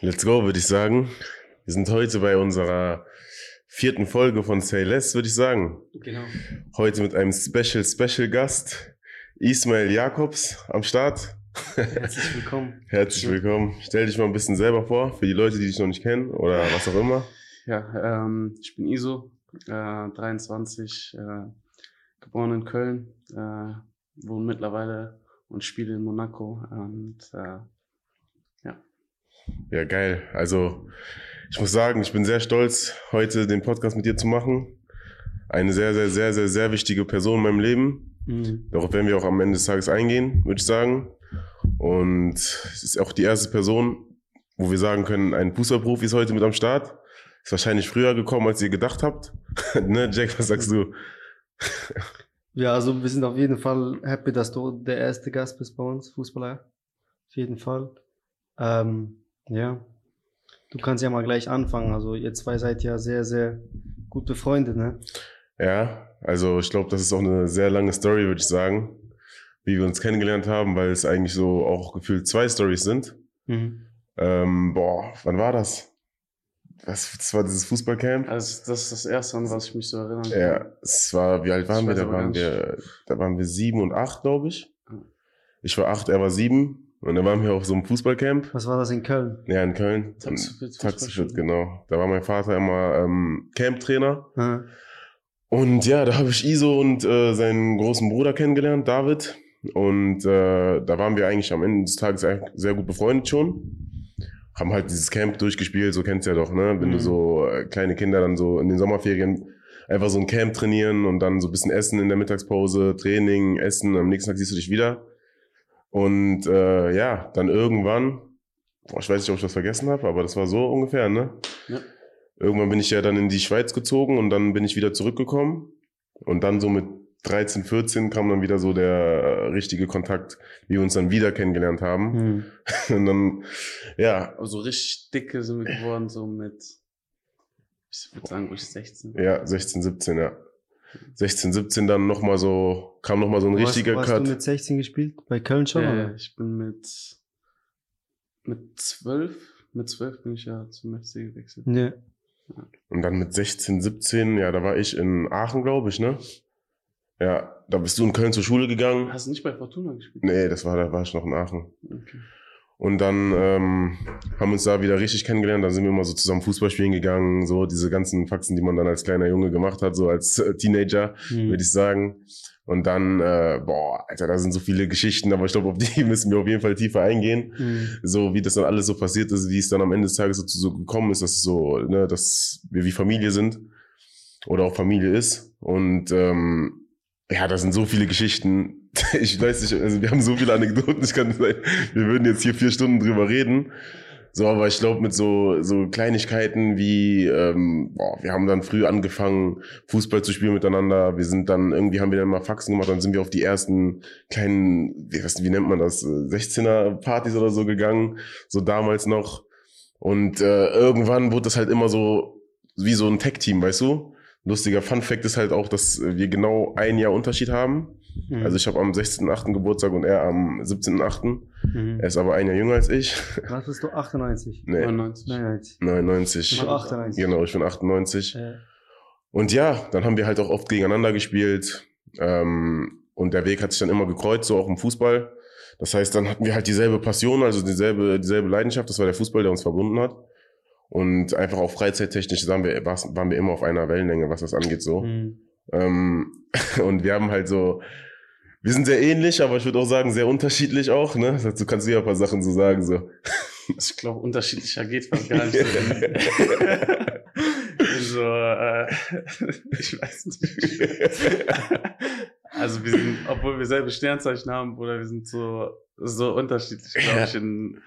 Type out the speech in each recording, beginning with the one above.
Let's go, würde ich sagen. Wir sind heute bei unserer vierten Folge von Say Less, würde ich sagen. Genau. Heute mit einem Special, Special Gast, Ismail Jakobs am Start. Herzlich willkommen. Herzlich willkommen. Stell dich mal ein bisschen selber vor, für die Leute, die dich noch nicht kennen oder was auch immer. Ja, ähm, ich bin Iso, äh, 23, äh, geboren in Köln, äh, wohne mittlerweile und spiele in Monaco und äh, ja, geil. Also ich muss sagen, ich bin sehr stolz, heute den Podcast mit dir zu machen. Eine sehr, sehr, sehr, sehr, sehr wichtige Person in meinem Leben. Mhm. Darauf werden wir auch am Ende des Tages eingehen, würde ich sagen. Und es ist auch die erste Person, wo wir sagen können, ein Fußballprofi ist heute mit am Start. Ist wahrscheinlich früher gekommen, als ihr gedacht habt. ne, Jack, was sagst du? ja, also wir sind auf jeden Fall happy, dass du der erste Gast bist bei uns, Fußballer. Auf jeden Fall. Ähm, ja. Du kannst ja mal gleich anfangen. Also ihr zwei seid ja sehr, sehr gut befreundet, ne? Ja, also ich glaube, das ist auch eine sehr lange Story, würde ich sagen, wie wir uns kennengelernt haben, weil es eigentlich so auch gefühlt zwei Stories sind. Mhm. Ähm, boah, wann war das? Was, das war dieses Fußballcamp? Also das ist das erste, an was ich mich so erinnern kann. Ja, es war, wie alt waren ich wir? Da waren wir, da waren wir sieben und acht, glaube ich. Ich war acht, er war sieben. Und dann waren wir auf so einem Fußballcamp. Was war das in Köln? Ja, in Köln. Taxifit, genau. Da war mein Vater immer ähm, Camptrainer. Mhm. Und ja, da habe ich Iso und äh, seinen großen Bruder kennengelernt, David. Und äh, da waren wir eigentlich am Ende des Tages sehr gut befreundet schon. Haben halt dieses Camp durchgespielt, so kennst du ja doch, ne? Wenn mhm. du so äh, kleine Kinder dann so in den Sommerferien einfach so ein Camp trainieren und dann so ein bisschen essen in der Mittagspause, Training, Essen, am nächsten Tag siehst du dich wieder. Und äh, ja, dann irgendwann, boah, ich weiß nicht, ob ich was vergessen habe, aber das war so ungefähr, ne? Ja. Irgendwann bin ich ja dann in die Schweiz gezogen und dann bin ich wieder zurückgekommen. Und dann so mit 13, 14 kam dann wieder so der richtige Kontakt, wie wir uns dann wieder kennengelernt haben. Hm. Und dann, ja. Also richtig dicke sind wir geworden, so mit, ich würde sagen, ruhig 16. Ja, 16, 17, ja. 16, 17 dann nochmal so, kam nochmal so ein wo richtiger hast, Cut. Hast du mit 16 gespielt? Bei Köln schon? Ja, oder? ich bin mit, mit 12, mit 12 bin ich ja zum FC gewechselt. Ja. Und dann mit 16, 17, ja, da war ich in Aachen, glaube ich, ne? Ja, da bist du in Köln zur Schule gegangen. Hast du nicht bei Fortuna gespielt? Nee, das war, da war ich noch in Aachen. Okay. Und dann ähm, haben uns da wieder richtig kennengelernt. Dann sind wir immer so zusammen Fußball spielen gegangen. So diese ganzen Faxen, die man dann als kleiner Junge gemacht hat, so als äh, Teenager, mhm. würde ich sagen. Und dann, äh, boah, Alter, da sind so viele Geschichten, aber ich glaube, auf die müssen wir auf jeden Fall tiefer eingehen. Mhm. So wie das dann alles so passiert ist, wie es dann am Ende des Tages so, so gekommen ist, dass so, ne, dass wir wie Familie sind oder auch Familie ist. Und ähm, ja, da sind so viele Geschichten. Ich weiß nicht, also wir haben so viele Anekdoten. Ich kann sagen, wir würden jetzt hier vier Stunden drüber reden. So, aber ich glaube, mit so, so Kleinigkeiten wie, ähm, boah, wir haben dann früh angefangen, Fußball zu spielen miteinander. Wir sind dann, irgendwie haben wir dann mal Faxen gemacht, dann sind wir auf die ersten kleinen, wie, was, wie nennt man das, 16er-Partys oder so gegangen, so damals noch. Und äh, irgendwann wurde das halt immer so wie so ein Tech-Team, weißt du? Lustiger Fun Fact ist halt auch, dass wir genau ein Jahr Unterschied haben. Mhm. Also ich habe am 16.8. Geburtstag und er am 17.8. Mhm. Er ist aber ein Jahr jünger als ich. Was bist du? 98? Nee. 99. 99. 99. Ich bin 98. Genau, ich bin 98. Äh. Und ja, dann haben wir halt auch oft gegeneinander gespielt. Ähm, und der Weg hat sich dann immer gekreuzt, so auch im Fußball. Das heißt, dann hatten wir halt dieselbe Passion, also dieselbe, dieselbe Leidenschaft. Das war der Fußball, der uns verbunden hat. Und einfach auch freizeittechnisch waren wir, waren wir immer auf einer Wellenlänge, was das angeht, so. Mhm. Ähm, und wir haben halt so, wir sind sehr ähnlich, aber ich würde auch sagen, sehr unterschiedlich auch, ne? Dazu kannst du ja ein paar Sachen so sagen, so. Ich glaube, unterschiedlicher geht fast gar nicht. so, äh, ich weiß nicht. also wir sind, obwohl wir selbe Sternzeichen haben, oder wir sind so, so unterschiedlich, glaube ich, in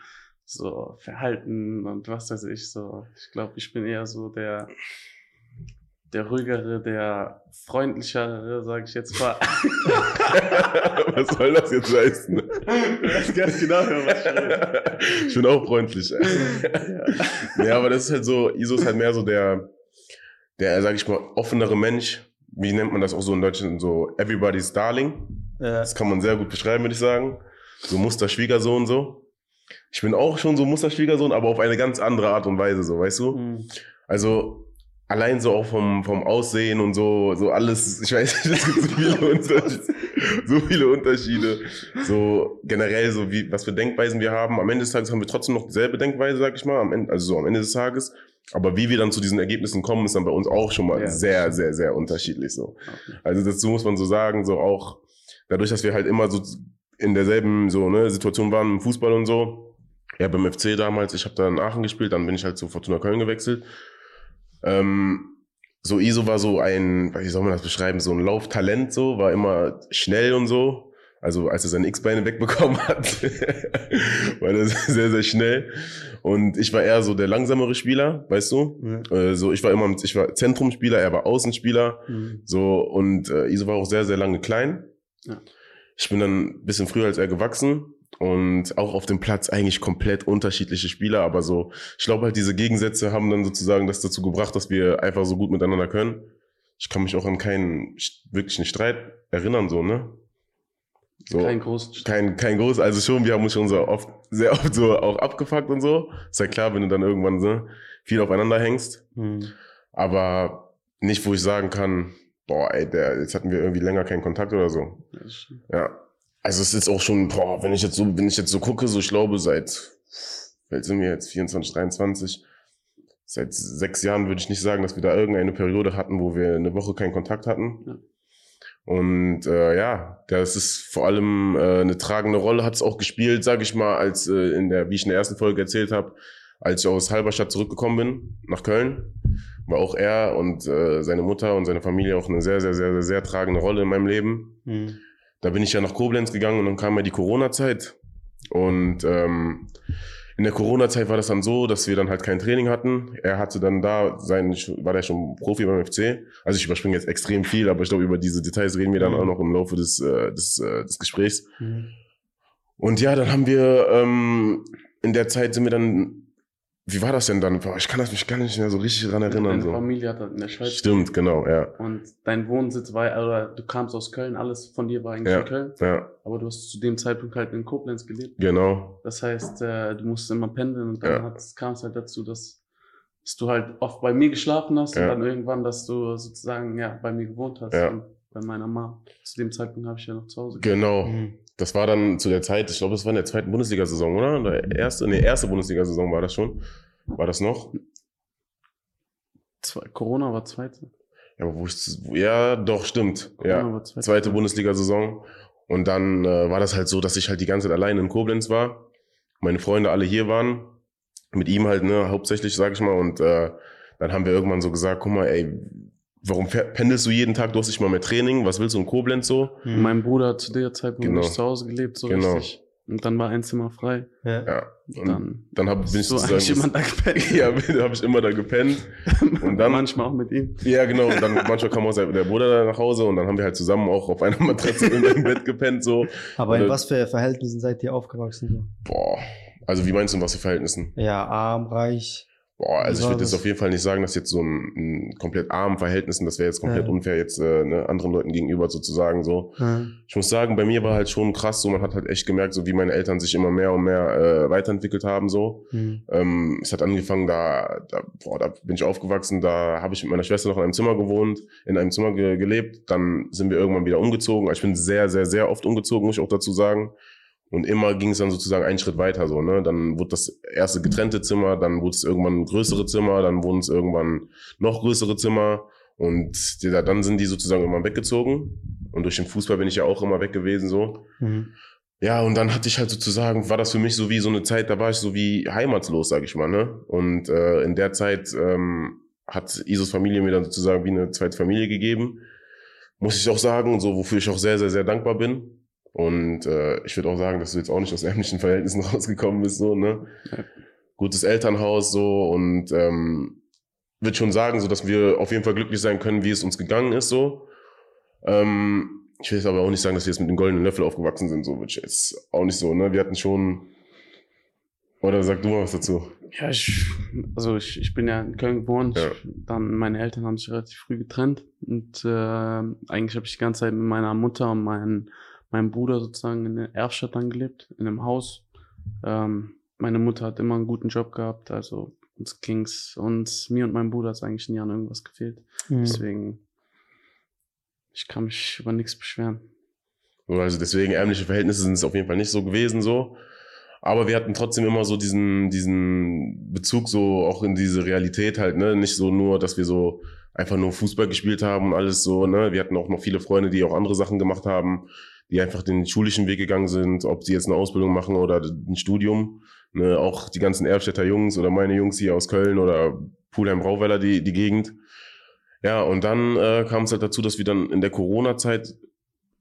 so Verhalten und was weiß ich so. Ich glaube, ich bin eher so der der ruhigere, der freundlichere, sage ich jetzt mal. was soll das jetzt heißen? Weißt ganz genau, was ich Ich bin auch freundlich. ja. ja, aber das ist halt so, Iso ist halt mehr so der, der, sag ich mal, offenere Mensch. Wie nennt man das auch so in Deutschland? So everybody's darling. Ja. Das kann man sehr gut beschreiben, würde ich sagen. So Muster Schwiegersohn so. Ich bin auch schon so Musterschwiegersohn, aber auf eine ganz andere Art und Weise, so, weißt du? Mhm. Also allein so auch vom, vom Aussehen und so, so alles, ich weiß nicht, es gibt so viele, Unterschiede, so viele Unterschiede. So generell, so wie, was für Denkweisen wir haben. Am Ende des Tages haben wir trotzdem noch dieselbe Denkweise, sag ich mal, am Ende, also so am Ende des Tages. Aber wie wir dann zu diesen Ergebnissen kommen, ist dann bei uns auch schon mal Ja, sehr, sehr, sehr unterschiedlich so. Okay. Also dazu muss man so sagen, so auch dadurch, dass wir halt immer so in derselben so ne, Situation waren im Fußball und so. Ja, beim FC damals, ich habe da in Aachen gespielt, dann bin ich halt zu Fortuna Köln gewechselt. Ähm, so Iso war so ein, wie soll man das beschreiben, so ein Lauftalent so, war immer schnell und so. Also als er seine X-Beine wegbekommen hat, war er sehr, sehr schnell. Und ich war eher so der langsamere Spieler, weißt du? Ja. Äh, so, ich war immer, ich war Zentrumspieler, er war Außenspieler. Mhm. So, und äh, Iso war auch sehr, sehr lange klein. Ja. Ich bin dann ein bisschen früher als er gewachsen und auch auf dem Platz eigentlich komplett unterschiedliche Spieler, aber so, ich glaube halt, diese Gegensätze haben dann sozusagen das dazu gebracht, dass wir einfach so gut miteinander können. Ich kann mich auch an keinen wirklichen Streit erinnern, so, ne? So, Kein großen kein, kein groß, also schon, wir haben uns schon so oft, sehr oft so auch abgefuckt und so. Ist ja klar, wenn du dann irgendwann so viel aufeinander hängst. Mhm. Aber nicht, wo ich sagen kann, boah, ey, der, jetzt hatten wir irgendwie länger keinen Kontakt oder so. Ja. Also es ist auch schon, boah, wenn ich jetzt so, wenn ich jetzt so gucke, so ich glaube seit, alt sind wir jetzt, 24, 23, seit sechs Jahren würde ich nicht sagen, dass wir da irgendeine Periode hatten, wo wir eine Woche keinen Kontakt hatten. Ja. Und äh, ja, das ist vor allem äh, eine tragende Rolle, hat es auch gespielt, sage ich mal, als äh, in der, wie ich in der ersten Folge erzählt habe, als ich aus Halberstadt zurückgekommen bin nach Köln, war auch er und äh, seine Mutter und seine Familie auch eine sehr, sehr, sehr, sehr, sehr tragende Rolle in meinem Leben. Mhm. Da bin ich ja nach Koblenz gegangen und dann kam ja die Corona-Zeit. Und ähm, in der Corona-Zeit war das dann so, dass wir dann halt kein Training hatten. Er hatte dann da sein, war der schon Profi beim FC. Also ich überspringe jetzt extrem viel, aber ich glaube, über diese Details reden wir dann Mhm. auch noch im Laufe des, äh, des, äh, des Gesprächs. Mhm. Und ja, dann haben wir, ähm, in der Zeit sind wir dann, wie war das denn dann? Boah, Ich kann das mich gar nicht mehr so richtig dran erinnern. Deine So. Familie hat in der Schweiz. Stimmt, genau, ja. Und dein Wohnsitz war, oder du kamst aus Köln, alles von dir war eigentlich Ja. in Köln. Ja, Aber du hast zu dem Zeitpunkt halt in Koblenz gelebt. genau. Das heißt, äh, du musst immer pendeln und dann Ja. kam es halt dazu, dass, dass du halt oft bei mir geschlafen hast Ja. und dann irgendwann, dass du sozusagen ja bei mir gewohnt hast. Ja. Und bei meiner Mom. Zu dem Zeitpunkt habe ich ja noch zu Hause. Genau. Mhm. Das war dann zu der Zeit, ich glaube, das war in der zweiten Bundesliga-Saison, oder? Oder erste, nee, erste Bundesliga-Saison war das schon. War das noch? Zwei, Corona war zweite. Ja, wo ich, ja, doch, stimmt. Corona Ja, war zweite. zweite Bundesliga-Saison. Und dann äh, war das halt so, dass ich halt die ganze Zeit alleine in Koblenz war. Meine Freunde alle hier waren. Mit ihm halt, ne, hauptsächlich, sag ich mal. Und äh, dann haben wir irgendwann so gesagt, guck mal, ey, warum pendelst du jeden Tag? Du hast nicht mal mehr Training. Was willst du in Koblenz so? Und Mhm. mein Bruder hat zu der Zeitpunkt Genau. nicht zu Hause gelebt, so Genau. richtig. Und dann war ein Zimmer frei. Ja. Ja. Und Dann, dann hab, bin ich so sozusagen. eigentlich immer da gepennt. ja, habe ich immer da gepennt. Und dann- manchmal auch mit ihm. Ja, genau. Und dann manchmal kam auch der der Bruder da nach Hause und dann haben wir halt zusammen auch auf einer Matratze in einem Bett gepennt. So, Aber in Oder- was für Verhältnissen seid ihr aufgewachsen? So? boah. Also wie meinst du in was für Verhältnissen? Ja, arm, reich. Boah, also ich würde jetzt auf jeden Fall nicht sagen, dass jetzt so ein, ein komplett armen Verhältnissen, das wäre jetzt komplett Ja. unfair jetzt äh, ne, anderen Leuten gegenüber sozusagen so. Mhm. Ich muss sagen, bei mir war halt schon krass so, man hat halt echt gemerkt, so wie meine Eltern sich immer mehr und mehr äh, weiterentwickelt haben so. Mhm. Ähm, es hat angefangen, da, da, boah, da bin ich aufgewachsen, da habe ich mit meiner Schwester noch in einem Zimmer gewohnt, in einem Zimmer ge gelebt. Dann sind wir irgendwann wieder umgezogen. Ich bin sehr, sehr, sehr oft umgezogen, muss ich auch dazu sagen. Und immer ging es dann sozusagen einen Schritt weiter so, ne? Dann wurde das erste getrennte Zimmer, dann wurde es irgendwann größere Zimmer, dann wurden es irgendwann noch größere Zimmer. Und die, dann sind die sozusagen immer weggezogen. Und durch den Fußball bin ich ja auch immer weg gewesen so. Mhm. Ja, und dann hatte ich halt sozusagen, war das für mich so wie so eine Zeit, da war ich so wie heimatslos, sag ich mal, ne? Und äh, in der Zeit ähm, hat Isos Familie mir dann sozusagen wie eine zweite Familie gegeben. Muss ich auch sagen, so wofür ich auch sehr, sehr, sehr dankbar bin. Und äh, ich würde auch sagen, dass du jetzt auch nicht aus ärmlichen Verhältnissen rausgekommen bist, so, ne? Ja. Gutes Elternhaus, so, und ähm, würde schon sagen, so dass wir auf jeden Fall glücklich sein können, wie es uns gegangen ist, so. Ähm, ich will jetzt aber auch nicht sagen, dass wir jetzt mit dem goldenen Löffel aufgewachsen sind, so würde ich jetzt auch nicht so, ne? Wir hatten schon. Oder sag du mal was dazu? Ja, ich, also ich, ich bin ja in Köln geboren. Ja. Ich, dann meine Eltern haben sich relativ früh getrennt und äh, eigentlich habe ich die ganze Zeit mit meiner Mutter und meinem meinem Bruder sozusagen in der Erfstadt dann gelebt, in einem Haus. Ähm, meine Mutter hat immer einen guten Job gehabt, also uns ging's und mir und meinem Bruder hat es eigentlich nie an irgendwas gefehlt. Mhm. Deswegen, ich kann mich über nichts beschweren. Also deswegen ärmliche Verhältnisse sind es auf jeden Fall nicht so gewesen so. Aber wir hatten trotzdem immer so diesen, diesen Bezug so auch in diese Realität halt, ne? Nicht so nur, dass wir so einfach nur Fußball gespielt haben und alles so, ne? Wir hatten auch noch viele Freunde, die auch andere Sachen gemacht haben, die einfach den schulischen Weg gegangen sind, ob sie jetzt eine Ausbildung machen oder ein Studium. Ne? Auch die ganzen Erfstädter Jungs oder meine Jungs hier aus Köln oder Pulheim-Brauweiler, die, die Gegend. Ja, und dann äh, kam es halt dazu, dass wir dann in der Corona-Zeit,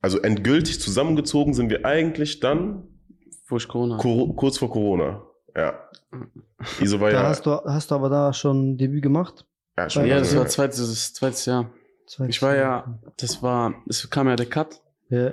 also endgültig zusammengezogen sind wir eigentlich dann ich Corona. Kur kurz vor Corona. Ja. Iso war Da ja, hast du, hast du aber da schon Debüt gemacht? ja schon Ja, das war zweites, zweites Jahr. Zweites Ich war Jahr. ja, das war, es kam ja der Cut, Ja.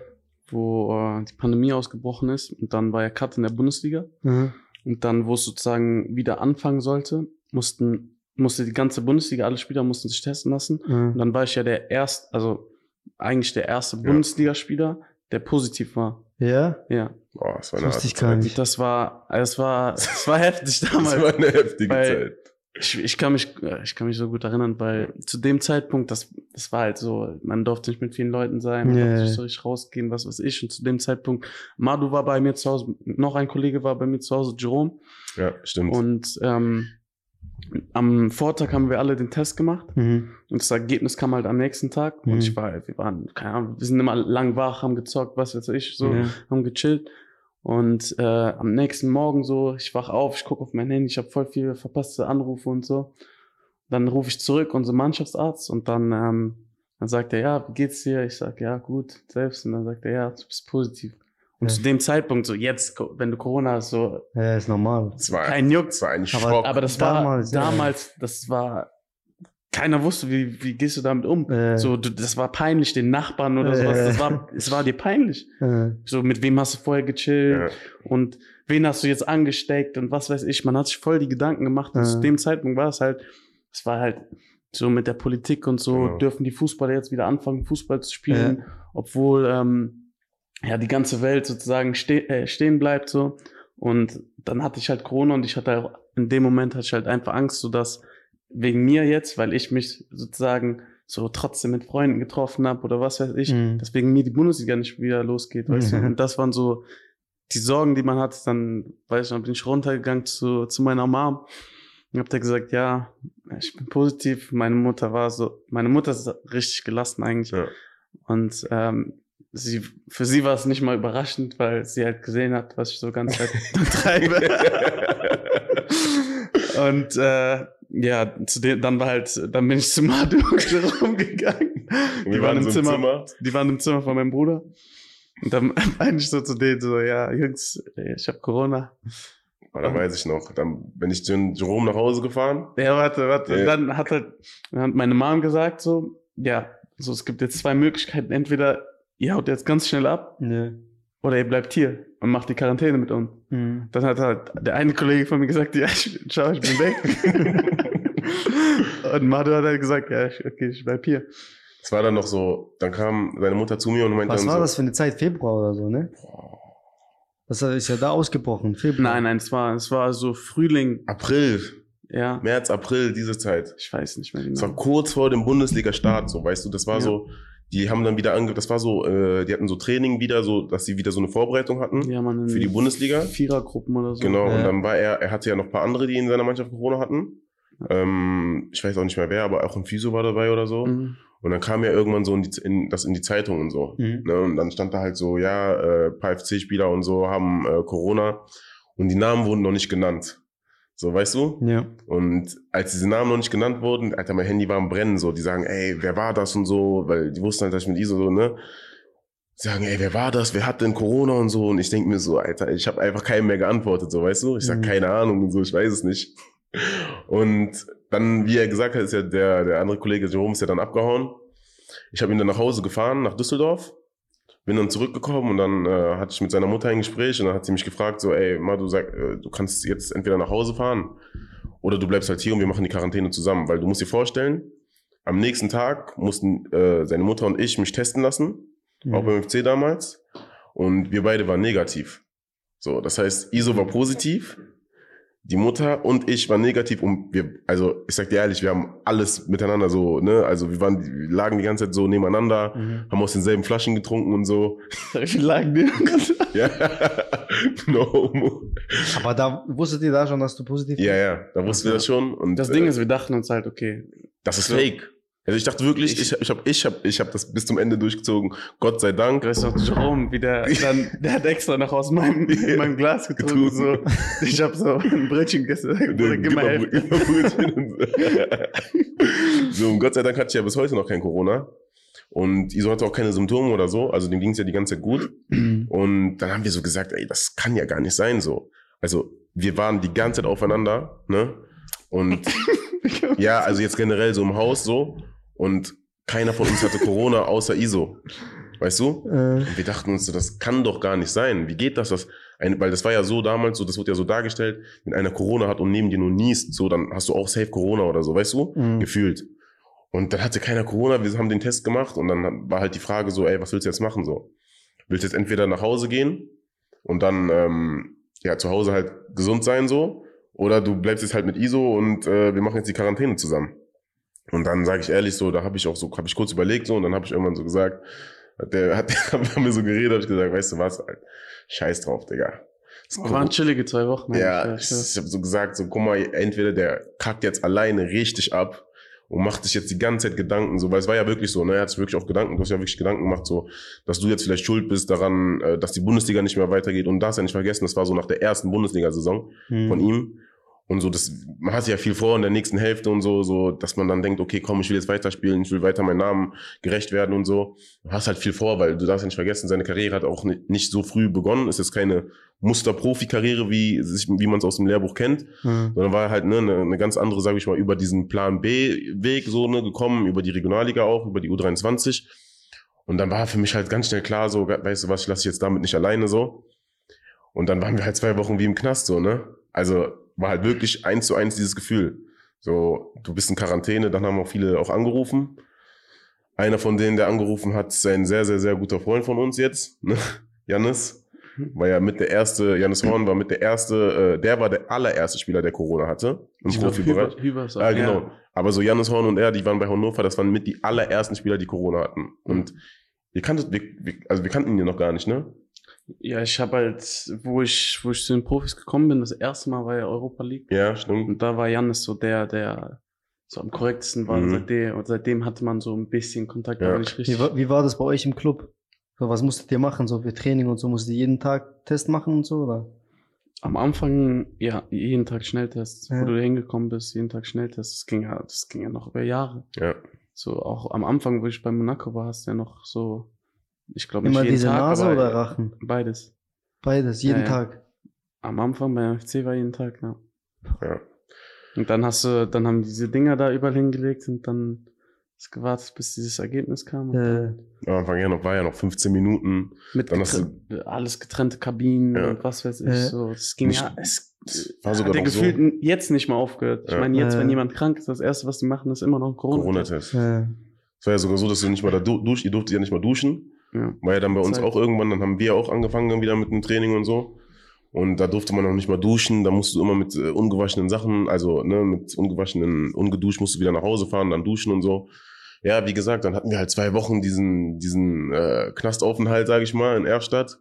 Wo äh, die Pandemie ausgebrochen ist und dann war ja Cut in der Bundesliga Mhm. und dann, wo es sozusagen wieder anfangen sollte, mussten, musste die ganze Bundesliga, alle Spieler mussten sich testen lassen und Mhm. dann war ich ja der erste, also eigentlich der erste Bundesligaspieler, der positiv war. Ja? Ja, Boah, das war eine Wusste ich gar Zeit. nicht. und das war, es war, es war heftig Das damals. war eine heftige Weil- Zeit. Ich, ich kann mich, äh, ich kann mich so gut erinnern, weil zu dem Zeitpunkt, das, das war halt so, man durfte nicht mit vielen Leuten sein, man Ja, durfte nicht so richtig rausgehen, was weiß ich. Und zu dem Zeitpunkt, Madu war bei mir zu Hause, noch ein Kollege war bei mir zu Hause, Jerome. Ja, stimmt. Und ähm, am Vortag haben wir alle den Test gemacht Mhm. und das Ergebnis kam halt am nächsten Tag. Mhm. Und ich war, wir waren, keine Ahnung, wir sind immer lang wach, haben gezockt, was weiß ich, so, Ja. haben gechillt. Und äh, am nächsten Morgen so, ich wach auf, ich gucke auf mein Handy, ich habe voll viele verpasste Anrufe und so. Dann rufe ich zurück, unser Mannschaftsarzt, und dann, ähm, dann sagt er, ja, wie geht's dir? Ich sag, ja, gut, selbst. Und dann sagt er, ja, du bist positiv. Und Ja. zu dem Zeitpunkt, so jetzt, wenn du Corona hast, so Ja, ist normal. war, kein Juck. das war ein Aber- Schock. Aber das Damals, war ja. damals, das war, keiner wusste, wie, wie gehst du damit um? Äh, So, du, das war peinlich, den Nachbarn oder Äh. sowas. Das war, es war dir peinlich. äh, So, mit wem hast du vorher gechillt? und wen hast du jetzt angesteckt und was weiß ich. Man hat sich voll die Gedanken gemacht. Und zu dem Zeitpunkt war es halt, es war halt so mit der Politik und so, Genau. dürfen die Fußballer jetzt wieder anfangen, Fußball zu spielen, obwohl ähm, ja die ganze Welt sozusagen ste äh, stehen bleibt so. Und dann hatte ich halt Corona und ich hatte auch, in dem Moment hatte ich halt einfach Angst, so dass wegen mir jetzt, weil ich mich sozusagen so trotzdem mit Freunden getroffen habe oder was weiß ich, Mhm. dass wegen mir die Bundesliga nicht wieder losgeht, weißt du. Mhm. Und das waren so die Sorgen, die man hat. Dann, weiß ich noch, bin ich runtergegangen zu, zu meiner Mom und hab da gesagt, ja, ich bin positiv. Meine Mutter war so, meine Mutter ist richtig gelassen eigentlich. Ja. Und ähm, sie, für sie war es nicht mal überraschend, weil sie halt gesehen hat, was ich so ganz Zeit treibe. Und äh, ja, zu dem, dann war halt, dann bin ich zu Madu und Jerome gegangen. Wir waren so im Zimmer. Die waren im Zimmer von meinem Bruder. Und dann meinte ich so zu denen so, ja, Jungs, ich habe Corona. Aber da weiß ich noch. Dann bin ich zu Jerome nach Hause gefahren. Ja, warte, warte. Ja. Und dann hat halt dann hat meine Mom gesagt so, ja, so es gibt jetzt zwei Möglichkeiten. Entweder ihr haut jetzt ganz schnell ab ne. oder ihr bleibt hier und macht die Quarantäne mit uns. Mhm. Dann hat halt der eine Kollege von mir gesagt, ja, ich, schau, ich bin weg. und Madu hat halt gesagt, ja, ich, okay, ich bleib hier. Es war dann noch so, dann kam seine Mutter zu mir und meinte Was dann war so, das für eine Zeit? Februar oder so, ne? Das ist ja da ausgebrochen. Februar. Nein, nein, es war, es war so Frühling, April, ja. März, April, diese Zeit. Ich weiß nicht mehr Es war genau. kurz vor dem Bundesliga-Start, so, weißt du, das war Ja. so, die haben dann wieder ange, das war so, äh, die hatten so Training wieder, so, dass sie wieder so eine Vorbereitung hatten. Ja, man, Für die Bundesliga? Vierergruppen oder so. Genau, und Ja. dann war er, er hatte ja noch ein paar andere, die in seiner Mannschaft Corona hatten. Ähm, ich weiß auch nicht mehr wer, aber auch ein Physio war dabei oder so. Mhm. Und dann kam ja irgendwann so in die, in, das in die Zeitung und so. Mhm. Ne? Und dann stand da halt so, ja, äh, paar FC-Spieler und so haben äh, Corona und die Namen wurden noch nicht genannt. So, weißt du? Ja. Und als diese Namen noch nicht genannt wurden, Alter, mein Handy war am Brennen, so, die sagen, ey, wer war das und so, weil die wussten halt, dass ich mit ISO so, ne? Die sagen, ey, wer war das? Wer hat denn Corona und so? Und ich denk mir so, Alter, ich habe einfach keinem mehr geantwortet, so, weißt du? Ich sag, Mhm. keine Ahnung und so, ich weiß es nicht. Und dann, wie er gesagt hat, ist ja der, der andere Kollege Jerome ist ja dann abgehauen. Ich habe ihn dann nach Hause gefahren, nach Düsseldorf. Bin dann zurückgekommen und dann äh, hatte ich mit seiner Mutter ein Gespräch und dann hat sie mich gefragt, so, ey, Ma, du sag, äh, du kannst jetzt entweder nach Hause fahren oder du bleibst halt hier und wir machen die Quarantäne zusammen. Weil du musst dir vorstellen, am nächsten Tag mussten äh, seine Mutter und ich mich testen lassen, Mhm. auch beim FC damals. Und wir beide waren negativ. So, das heißt, ISO war positiv, die Mutter und ich waren negativ und wir, also ich sag dir ehrlich, wir haben alles miteinander so, ne, also wir waren, wir lagen die ganze Zeit so nebeneinander, Mhm. haben aus denselben Flaschen getrunken und so. Viel lagen die? Ja, no. Aber da wusstet ihr da schon, dass du positiv Ja, ja, da wussten wir das schon und Das äh, Ding ist, wir dachten uns halt, okay, das ist so. fake. Also ich dachte wirklich, ich, ich habe ich hab, ich hab das bis zum Ende durchgezogen. Gott sei Dank. du weißt doch, Jerome, wie der dann, der hat extra noch aus meinem, Ja. meinem Glas getrunken, so. Ich hab so ein Brötchen gegessen, gib mal mal Brötchen so. so, und Gott sei Dank hatte ich ja bis heute noch kein Corona. Und Iso hatte auch keine Symptome oder so. Also dem ging es ja die ganze Zeit gut. Und dann haben wir so gesagt, ey, das kann ja gar nicht sein so. Also wir waren die ganze Zeit aufeinander, ne? Und ja, also jetzt generell so im Haus so. Und keiner von uns hatte Corona außer Iso. Weißt du? Äh, Und wir dachten uns so, das kann doch gar nicht sein. Wie geht das? das eine, weil das war ja so damals, so, das wurde ja so dargestellt, wenn einer Corona hat und neben dir nur niest, so, dann hast du auch safe Corona oder so, weißt du? Mhm. Gefühlt. Und dann hatte keiner Corona, wir haben den Test gemacht und dann war halt die Frage so, ey, was willst du jetzt machen so? Willst du jetzt entweder nach Hause gehen und dann ähm, ja zu Hause halt gesund sein so, oder du bleibst jetzt halt mit ISO und äh, wir machen jetzt die Quarantäne zusammen. Und dann sage ich ehrlich so, da habe ich auch so, habe ich kurz überlegt so und dann habe ich irgendwann so gesagt, hat der hat der haben wir so geredet, habe ich gesagt, weißt du was, scheiß drauf, Digga. Das Waren chillige zwei Wochen. ja, eigentlich, ich, ich habe so gesagt, so guck mal, entweder der kackt jetzt alleine richtig ab und macht sich jetzt die ganze Zeit Gedanken, so, weil es war ja wirklich so, ne, er hat sich wirklich auch Gedanken, du hast ja wirklich Gedanken gemacht, so, dass du jetzt vielleicht schuld bist daran, äh, dass die Bundesliga nicht mehr weitergeht und das ja nicht vergessen, das war so nach der ersten Bundesliga-Saison Mhm. von ihm und so, das, man hat ja viel vor in der nächsten Hälfte und so, so, dass man dann denkt, okay, komm, ich will jetzt weiterspielen, ich will weiter meinem Namen gerecht werden und so. Du hast halt viel vor, weil du darfst ja nicht vergessen, seine Karriere hat auch nicht, so früh begonnen, ist jetzt keine Muster-Profi-Karriere, wie, wie man es aus dem Lehrbuch kennt, Mhm. sondern war halt ne, eine, eine ganz andere, sage ich mal, über diesen Plan B-Weg so ne, gekommen, über die Regionalliga auch, über die U23. Und dann war für mich halt ganz schnell klar, so, weißt du was, ich lasse dich jetzt damit nicht alleine so. Und dann waren wir halt zwei Wochen wie im Knast, so, ne? Also war halt wirklich eins zu eins dieses Gefühl. So, du bist in Quarantäne, dann haben auch viele auch angerufen. Einer von denen, der angerufen hat, ist ein sehr, sehr, sehr guter Freund von uns jetzt, ne? Jannis. War ja mit der erste, Jannis Horn war mit der erste, äh, der war der allererste Spieler, der Corona hatte im Ich Profibereich. Hüber, Hüber auch- Ah, genau. ja. Aber so Jannis Horn und er, die waren bei Hannover, das waren mit die allerersten Spieler, die Corona hatten. Und wir kannten, wir, wir, also wir kannten ihn ja noch gar nicht, ne? Ja, ich habe halt, wo ich, wo ich zu den Profis gekommen bin, das erste Mal war ja Europa League. Ja, stimmt. Und da war Jannis so der, der so am korrektesten war. Mhm. Seitdem, und seitdem hatte man so ein bisschen Kontakt, Ja. aber nicht richtig. Wie, war- wie war das bei euch im Club? So, was musstet ihr machen? So für Training und so? Musstet ihr jeden Tag Test machen und so? Oder? Am Anfang, ja, jeden Tag Schnelltests, Ja. wo du hingekommen bist, jeden Tag Schnelltests. Das ging ja, das ging ja noch über Jahre. Ja. So, auch am Anfang, wo ich bei Monaco war, hast du ja noch so, ich glaube nicht Immer jeden diese Tag, Nase aber oder Rachen? Beides. Beides, jeden Ja, ja. Tag. Am Anfang beim FC war jeden Tag, ja. Ja. Und dann hast du, dann haben diese Dinger da überall hingelegt und dann hast gewartet, bis dieses Ergebnis kam. Äh, Am Anfang ja noch, war ja noch 15 Minuten. mit dann hast getren- alles getrennte Kabinen Ja. und was weiß ich. Äh, so, das ging nicht- ja, es war sogar hat so- gefühlt n- jetzt nicht mal aufgehört. Ich meine, jetzt, Äh. wenn jemand krank ist, das erste, was die machen, ist immer noch ein Corona. Corona-Test. äh, Es war ja sogar so, dass du nicht mal da du duschst, ihr durftet ja nicht mal duschen. Ja. War ja dann bei uns Zeit. auch irgendwann, dann haben wir auch angefangen dann wieder mit dem Training und so. Und da durfte man auch nicht mal duschen, da musst du immer mit äh, ungewaschenen Sachen, also ne, mit ungewaschenen, ungeduscht musst du wieder nach Hause fahren, dann duschen und so. Ja, wie gesagt, dann hatten wir halt zwei Wochen diesen, diesen äh, Knastaufenthalt, sage ich mal, in Erfstadt.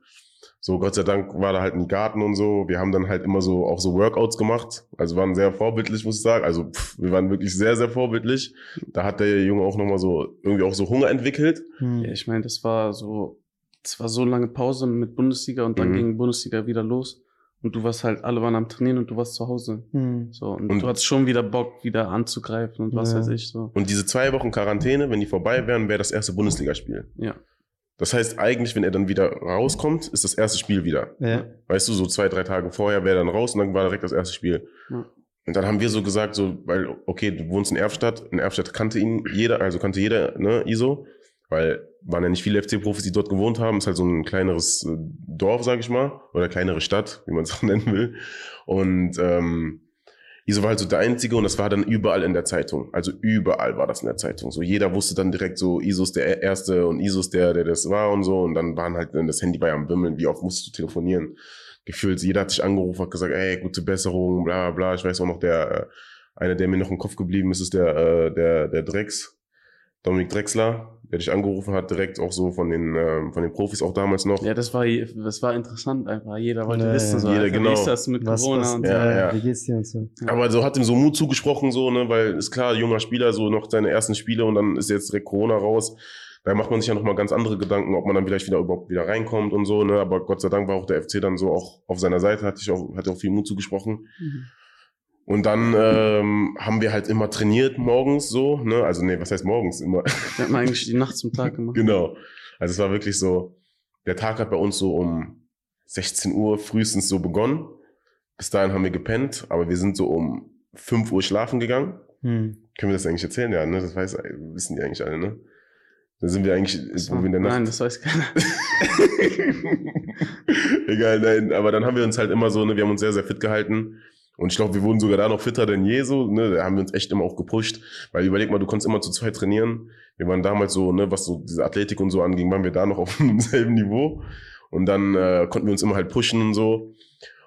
So, Gott sei Dank war da halt ein Garten und so. Wir haben dann halt immer so auch so Workouts gemacht. Also waren sehr vorbildlich, muss ich sagen. Also pff, wir waren wirklich sehr, sehr vorbildlich. Da hat der Junge auch nochmal so irgendwie auch so Hunger entwickelt. hm. Ja, ich meine, das war so, das war so lange Pause mit Bundesliga und dann Mhm. ging Bundesliga wieder los. Und du warst halt, alle waren am Trainieren und du warst zu Hause. Hm. So, und, Und- du hattest schon wieder Bock, wieder anzugreifen und was Ja. weiß ich, so. Und diese zwei Wochen Quarantäne, wenn die vorbei wären, wäre das erste Bundesligaspiel. Ja. Das heißt, eigentlich, wenn er dann wieder rauskommt, ist das erste Spiel wieder. Ja. Weißt du, so zwei, drei Tage vorher wäre er dann raus und dann war direkt das erste Spiel. Ja. Und dann haben wir so gesagt, so, weil, okay, du wohnst in Erfstadt. In Erfstadt kannte ihn jeder, also kannte jeder, ne, ISO. Weil waren ja nicht viele FC-Profis, die dort gewohnt haben. Ist halt so ein kleineres äh, Dorf, sag ich mal. Oder kleinere Stadt, wie man es auch nennen will. Und ähm, ISO war halt so der Einzige und das war dann überall in der Zeitung. Also überall war das in der Zeitung. So jeder wusste dann direkt so, ISO ist der Erste und ISO ist der, der das war und so. Und dann waren halt, das Handy bei am Wimmeln, wie oft musst du telefonieren? Gefühlt, jeder hat sich angerufen, hat gesagt, ey, gute Besserung, bla bla. Ich weiß auch noch, der, äh, einer, der mir noch im Kopf geblieben ist, ist der, äh, der, der Drecks, Dominik Drexler, der dich angerufen hat, direkt auch so von den, äh, von den Profis auch damals noch. Ja, das war, das war interessant einfach. Jeder wollte Ja, wissen, so, jeder, Alter, genau. wie ist das mit Was, Corona was, und Ja, so. ja. Wie geht's dir und so? Aber so hat ihm so Mut zugesprochen, so, ne, weil ist klar, junger Spieler, so noch seine ersten Spiele und dann ist jetzt direkt Corona raus. Da macht man sich ja nochmal ganz andere Gedanken, ob man dann vielleicht wieder überhaupt wieder reinkommt und so, ne. Aber Gott sei Dank war auch der FC dann so auch auf seiner Seite, hatte ich auch, hatte auch viel Mut zugesprochen. Mhm. Und dann ähm, haben wir halt immer trainiert morgens so, ne? Also nee, was heißt morgens? Immer. Wir haben eigentlich die Nacht zum Tag gemacht. genau. Also es war wirklich so, der Tag hat bei uns so um 16 Uhr frühestens so begonnen. Bis dahin haben wir gepennt, aber wir sind so um 5 Uhr schlafen gegangen. Hm. Können wir das eigentlich erzählen? Ja, ne? Das weiß, wissen die eigentlich alle, ne? Da sind wir eigentlich, wo wir in der Nacht. Nein, das weiß keiner. Egal, nein. Aber dann haben wir uns halt immer so, ne, wir haben uns sehr, sehr fit gehalten. Und ich glaube, wir wurden sogar da noch fitter denn je so, ne? Da haben wir uns echt immer auch gepusht. Weil überleg mal, du konntest immer zu zweit trainieren. Wir waren damals so, ne, was so diese Athletik und so anging, waren wir da noch auf demselben Niveau. Und dann äh, konnten wir uns immer halt pushen und so.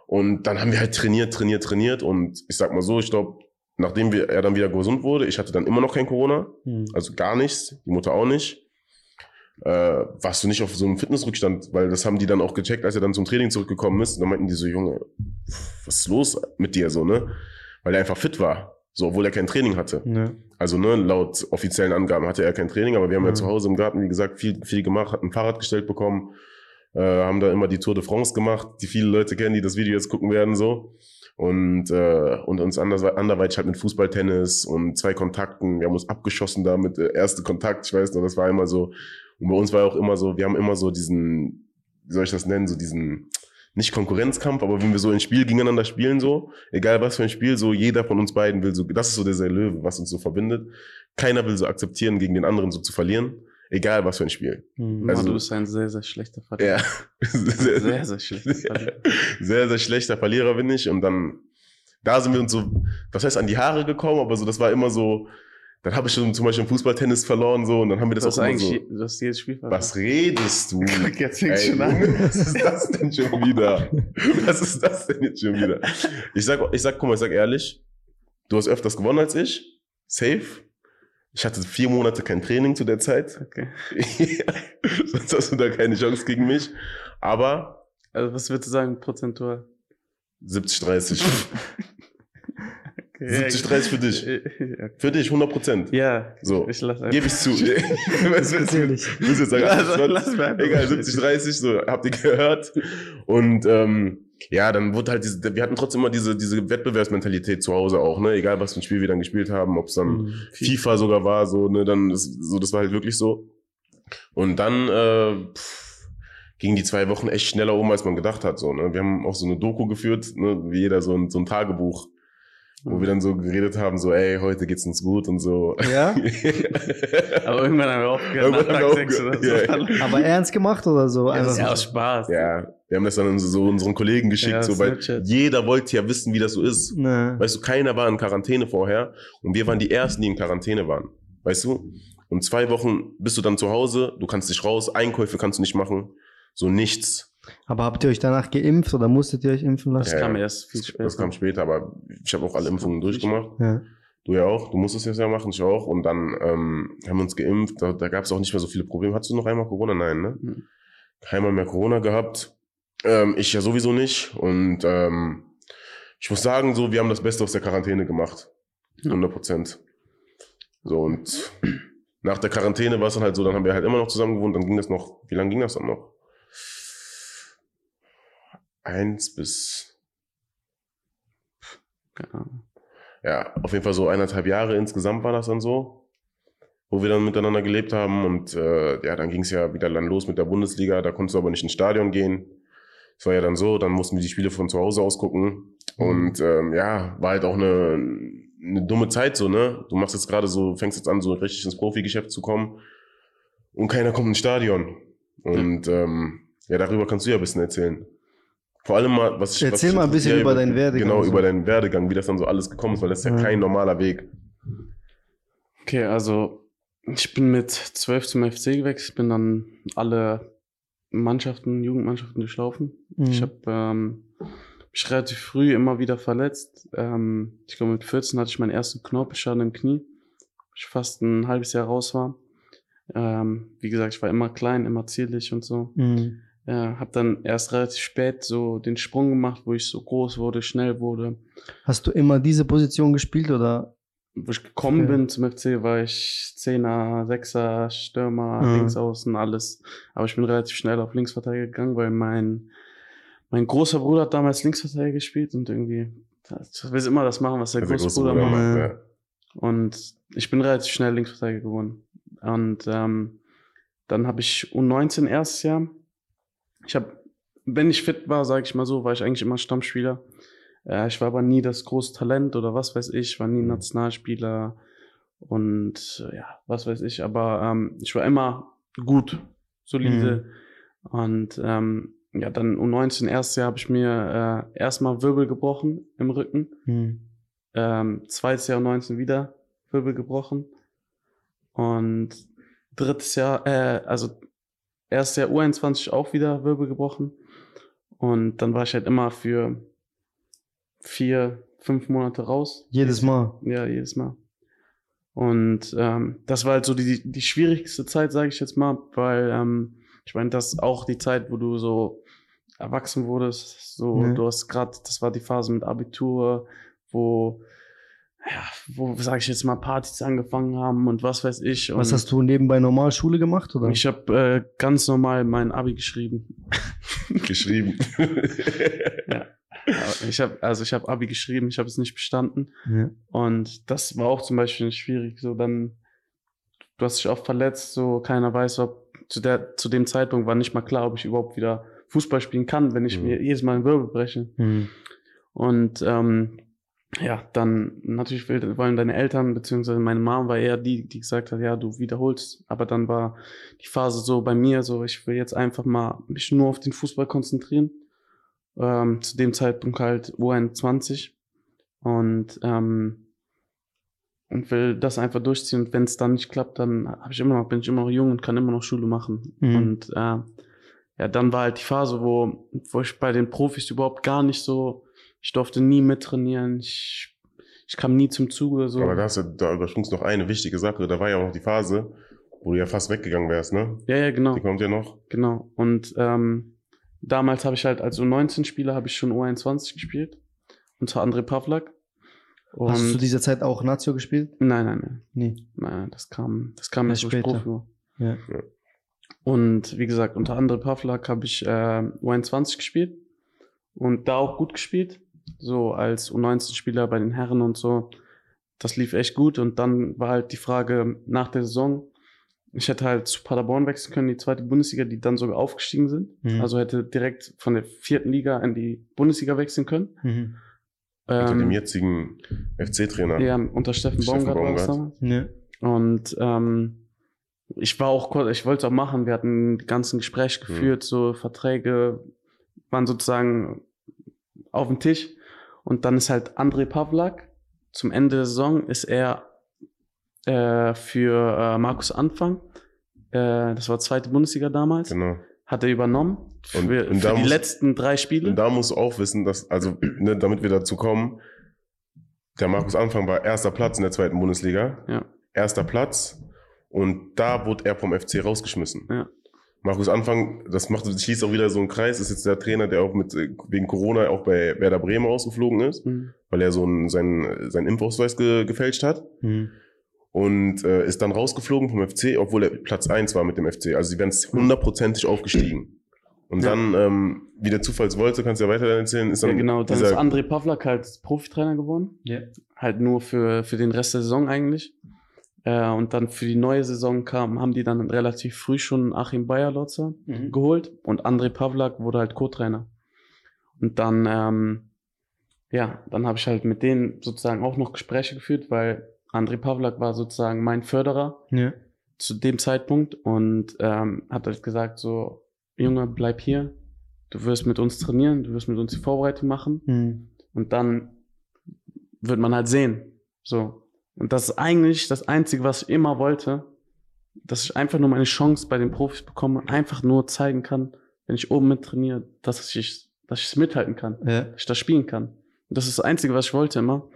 Und dann haben wir halt trainiert, trainiert, trainiert. Und ich sag mal so, ich glaube, nachdem wir, er dann wieder gesund wurde, ich hatte dann immer noch kein Corona. Hm. Also gar nichts, die Mutter auch nicht. Äh, warst du nicht auf so einem Fitnessrückstand, weil das haben die dann auch gecheckt, als er dann zum Training zurückgekommen ist. Und dann meinten die so, Junge, was ist los mit dir so, ne? Weil er einfach fit war, so, obwohl er kein Training hatte. Ja. Also, ne, laut offiziellen Angaben hatte er kein Training, aber wir haben ja Mhm. zu Hause im Garten, wie gesagt, viel, viel gemacht, hatten ein Fahrrad gestellt bekommen, äh, haben da immer die Tour de France gemacht, die viele Leute kennen, die das Video jetzt gucken werden, so. Und, äh, und uns anders, anderweitig halt mit Fußball, Tennis und zwei Kontakten. Wir haben uns abgeschossen da mit äh, erste Kontakt, ich weiß noch, das war immer so. Und bei uns war auch immer so, wir haben immer so diesen, wie soll ich das nennen, so diesen, nicht Konkurrenzkampf, aber wenn wir so ein Spiel gegeneinander spielen, so, egal was für ein Spiel, so jeder von uns beiden will so, das ist so der sehr Löwe, was uns so verbindet. Keiner will so akzeptieren, gegen den anderen so zu verlieren, egal was für ein Spiel. Hm. Also- du bist ein sehr, sehr schlechter Verlierer. Ja, Sehr, sehr schlechter Verlierer. sehr, sehr schlechter Verlierer bin ich. Und dann, da sind wir uns so, was heißt an die Haare gekommen, aber so, das war immer so, dann habe ich schon zum Beispiel im Fußballtennis verloren, so, und dann haben wir das Du hast auch immer so. du hast jedes Spiel verloren. Was redest du? Guck, jetzt fängt's Ey, schon an. Was ist das denn schon wieder? Was ist das denn jetzt schon wieder? Ich sag, ich sag, guck mal, ich sag ehrlich, du hast öfters gewonnen als ich. Safe. Ich hatte vier Monate kein Training zu der Zeit. Okay. Sonst hast du da keine Chance gegen mich. Aber Also, was würdest du sagen, prozentual? 70, 30. Okay, 70, 30 für dich. Für dich 100 Prozent. ja So. ich lasse Gebe ich zu. Was willst du? Willst jetzt sagen, Lass- 80, lass mir einfach Egal, mal 70, 30, so, habt ihr gehört. Und ähm, ja, dann wurde halt diese, wir hatten trotzdem immer diese, diese Wettbewerbsmentalität zu Hause auch, ne? Egal was für ein Spiel wir dann gespielt haben, ob es dann Hm. FIFA sogar war, so, ne, dann ist, so, das war halt wirklich so. Und dann äh, pff, gingen die zwei Wochen echt schneller um, als man gedacht hat. So, ne? Wir haben auch so eine Doku geführt, ne? wie jeder so ein, so ein Tagebuch, wo wir dann so geredet haben, so, ey, heute geht's uns gut und so. Ja? Aber irgendwann haben wir aufgehört, nach haben Tag wir 6 oder so. ja. Aber ernst gemacht oder so? Ja, so. aus Spaß. ja, wir haben das dann so unseren Kollegen geschickt, Ja, so, weil jeder wollte ja wissen, wie das so ist. Ne. Weißt du, keiner war in Quarantäne vorher und wir waren die Ersten, die in Quarantäne waren. Weißt du? Und zwei Wochen bist du dann zu Hause, du kannst nicht raus, Einkäufe kannst du nicht machen, so nichts. Aber habt ihr euch danach geimpft oder musstet ihr euch impfen Das lassen? Ja, kam erst viel später. Das kam später, aber ich habe auch alle Impfungen durchgemacht. Ja. Du ja auch, du musstest es ja machen, ich auch. Und dann ähm, haben wir uns geimpft, da, da gab es auch nicht mehr so viele Probleme. Hattest du noch einmal Corona? Nein, ne? Mhm. Keinmal mehr Corona gehabt. Ähm, ich ja sowieso nicht. Und ähm, ich muss sagen, so, wir haben das Beste aus der Quarantäne gemacht. 100 Prozent. So, und nach der Quarantäne war es dann halt so, dann haben wir halt immer noch zusammen gewohnt, dann ging das noch, wie lange ging das dann noch? Eins bis, ja, auf jeden Fall so eineinhalb Jahre insgesamt war das dann so, wo wir dann miteinander gelebt haben und äh, ja, dann ging es ja wieder dann los mit der Bundesliga, da konntest du aber nicht ins Stadion gehen. Es war ja dann so, dann mussten wir die Spiele von zu Hause aus gucken und ähm, ja, war halt auch eine, eine dumme Zeit so, ne? Du machst jetzt gerade so, fängst jetzt an, so richtig ins Profigeschäft zu kommen und keiner kommt ins Stadion. Und ähm, ja, darüber kannst du ja ein bisschen erzählen. Vor allem mal, was ich. Erzähl was mal ein bisschen über deinen Werdegang. Genau, so. über deinen Werdegang, wie das dann so alles gekommen ist, weil das ist ja Ja. kein normaler Weg. Okay, also ich bin mit 12 zum FC gewechselt, bin dann alle Mannschaften, Jugendmannschaften durchlaufen. Mhm. Ich habe ähm, mich relativ früh immer wieder verletzt. Ähm, ich glaube, mit 14 hatte ich meinen ersten Knorpelschaden im Knie. Ich fast ein halbes Jahr raus war. Ähm, wie gesagt, ich war immer klein, immer zierlich und so. Mhm. Äh, habe dann erst relativ spät so den Sprung gemacht, wo ich so groß wurde, schnell wurde. Hast du immer diese Position gespielt oder? Wo ich gekommen Ja. bin zum FC, war ich Zehner, Sechser, Stürmer, Mhm. Linksaußen, alles. Aber ich bin relativ schnell auf Linksverteidiger gegangen, weil mein, mein großer Bruder hat damals Linksverteidiger gespielt und irgendwie, das will immer das machen, was der Also große große Bruder Bruder macht. Ja. ja. Und ich bin relativ schnell Linksverteidiger geworden. Und ähm, dann habe ich U19 erstes Jahr. Ich habe, wenn ich fit war, sage ich mal so, war ich eigentlich immer Stammspieler. Äh, ich war aber nie das große Talent oder was weiß ich, war nie Nationalspieler und äh, ja, was weiß ich. Aber ähm, ich war immer gut, solide. Und ähm, ja, dann U19 erstes Jahr habe ich mir äh, erstmal Wirbel gebrochen im Rücken. Mhm. Ähm, zweites Jahr 19 wieder Wirbel gebrochen. Und drittes Jahr, äh, also erstes Jahr U21 auch wieder Wirbel gebrochen. Und dann war ich halt immer für vier, fünf Monate raus. Jedes Mal. Ja, jedes Mal. Und ähm, das war halt so die, die schwierigste Zeit, sage ich jetzt mal, weil ähm, ich meine, das ist auch die Zeit, wo du so erwachsen wurdest. So, Ja. du hast gerade, das war die Phase mit Abitur, wo, ja, wo, sage ich jetzt mal, Partys angefangen haben und was weiß ich. Und Was hast du nebenbei normal Schule gemacht oder? Ich habe äh, ganz normal mein Abi geschrieben. Geschrieben. Aber ich habe, also ich habe Abi geschrieben, ich habe es nicht bestanden. ja. Und das war auch zum Beispiel schwierig. So dann, du hast dich oft verletzt, so keiner weiß, ob zu der, zu dem Zeitpunkt war nicht mal klar, ob ich überhaupt wieder Fußball spielen kann, wenn ich Mhm. mir jedes Mal einen Wirbel breche. Mhm. Und ähm, ja, dann natürlich wollen deine Eltern, beziehungsweise meine Mom war eher die, die gesagt hat, ja, du wiederholst. Aber dann war die Phase so bei mir, so ich will jetzt einfach mal mich nur auf den Fußball konzentrieren. Ähm, zu dem Zeitpunkt halt U21 und ähm, und will das einfach durchziehen. Und wenn es dann nicht klappt, dann habe ich immer noch, bin ich immer noch jung und kann immer noch Schule machen. Mhm. Und äh, ja, dann war halt die Phase, wo, wo ich bei den Profis überhaupt gar nicht so, ich durfte nie mittrainieren, ich, ich kam nie zum Zuge. So. Aber da, hast du, da übersprungst du noch eine wichtige Sache. Da war ja auch noch die Phase, wo du ja fast weggegangen wärst, ne? ja, ja, genau. Die kommt ja noch. Genau. Und ähm, damals habe ich halt als U19-Spieler habe ich schon U21 gespielt. Unter André Pavlak. Und Hast du zu dieser Zeit auch Nazio gespielt? nein, nein, nein, Nee. nein, das kam, das kam Erst später. Profi war. Ja. Und wie gesagt, unter André Pavlak habe ich äh, U21 gespielt und da auch gut gespielt. So als U19-Spieler bei den Herren und so. Das lief echt gut. Und dann war halt die Frage nach der Saison, ich hätte halt zu Paderborn wechseln können, die zweite Bundesliga, die dann sogar aufgestiegen sind. Mhm. Also hätte direkt von der vierten Liga in die Bundesliga wechseln können. Mhm. Unter Ähm, dem jetzigen FC-Trainer. ja, unter Steffen, Steffen Baumgart Baumgart. Ja. Und ähm, ich war auch kurz, ich wollte es auch machen. Wir hatten die ganzen Gespräche Mhm. geführt, so Verträge waren sozusagen auf dem Tisch. Und dann ist halt André Pavlak. Zum Ende der Saison ist er äh, für äh, Markus Anfang, äh, das war zweite Bundesliga damals, Genau. hat er übernommen für, Und- und für die muss- letzten drei Spiele. Und da musst du auch wissen, dass, also, ne, damit wir dazu kommen, der Markus Anfang war erster Platz in der zweiten Bundesliga. Ja. Erster Platz. Und da wurde er vom FC rausgeschmissen. Ja. Markus Anfang, das macht, schließt auch wieder so einen Kreis, ist jetzt der Trainer, der auch mit, äh, wegen Corona auch bei Werder Bremen ausgeflogen ist, Mhm. weil er so einen, seinen, seinen Impfausweis ge, gefälscht hat. Mhm. Und äh, ist dann rausgeflogen vom FC, obwohl er Platz 1 war mit dem FC. Also sie wären hundertprozentig aufgestiegen. Und Ja. dann, ähm, wie der Zufall es wollte, kannst du ja weiter erzählen, ist dann Ja, genau. Dann ist André Pavlak halt Profitrainer geworden. Ja. halt nur für, für den Rest der Saison eigentlich. Äh, und dann für die neue Saison kam, haben die dann relativ früh schon Achim Bayerlotzer Mhm. geholt und André Pavlak wurde halt Co-Trainer. Und dann, ähm, ja, dann habe ich halt mit denen sozusagen auch noch Gespräche geführt, weil André Pavlak war sozusagen mein Förderer Ja. zu dem Zeitpunkt und ähm, hat halt gesagt so, Junge, bleib hier. du wirst mit uns trainieren, du wirst mit uns die Vorbereitung machen Mhm. und dann wird man halt sehen. So. Und das ist eigentlich das Einzige, was ich immer wollte, dass ich einfach nur meine Chance bei den Profis bekomme, einfach nur zeigen kann, wenn ich oben mit trainiere, dass ich, dass ich es mithalten kann, Ja. dass ich das spielen kann. Und das ist das Einzige, was ich wollte immer.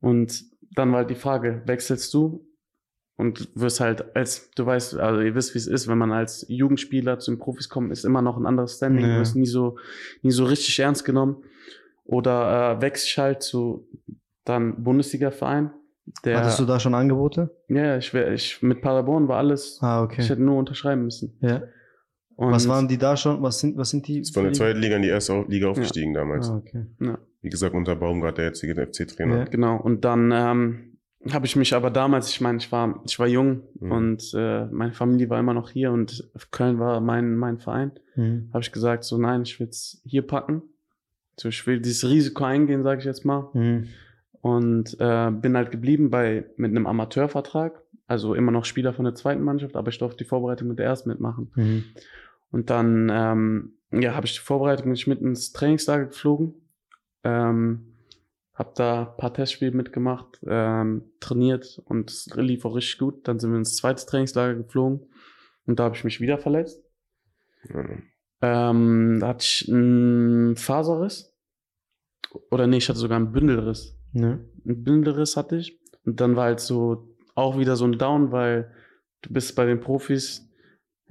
Und dann war halt die Frage, wechselst du? Und wirst halt als, du weißt, also ihr wisst, wie es ist, wenn man als Jugendspieler zu den Profis kommt, ist immer noch ein anderes Standing. Ja. Du wirst nie so, nie so richtig ernst genommen. Oder äh, wechsel ich halt zu dann Bundesliga-Verein. Der, Hattest du da schon Angebote? ja, ja, ich, wär, ich mit Paderborn war alles. Ah, okay. Ich hätte nur unterschreiben müssen. ja. Und Was waren die da schon? Was sind, was sind die? Ist von der zweiten Liga in die erste Liga aufgestiegen damals. Ah, okay. Ja, Wie gesagt, unter Baumgart, der jetzige FC-Trainer. Ja. genau. Und dann ähm, habe ich mich aber damals, ich meine, ich war, ich war jung Mhm. und äh, meine Familie war immer noch hier und Köln war mein, mein Verein. Mhm. Habe ich gesagt, so nein, ich will es hier packen. So, ich will dieses Risiko eingehen, sage ich jetzt mal. Mhm. Und äh, bin halt geblieben bei mit einem Amateurvertrag. Also immer noch Spieler von der zweiten Mannschaft, aber ich durfte die Vorbereitung mit der ersten mitmachen. Mhm. Und dann ähm, ja, habe ich die Vorbereitung bin ich mit ins Trainingslager geflogen. Ähm, habe da ein paar Testspiele mitgemacht, ähm, trainiert und es lief auch richtig gut. Dann sind wir ins zweite Trainingslager geflogen und da habe ich mich wieder verletzt. Ja. Ähm, da hatte ich einen Faserriss. Oder nee, ich hatte sogar einen Bündelriss. Ja. Einen Bündelriss hatte ich. Und dann war halt so auch wieder so ein Down, weil du bist bei den Profis,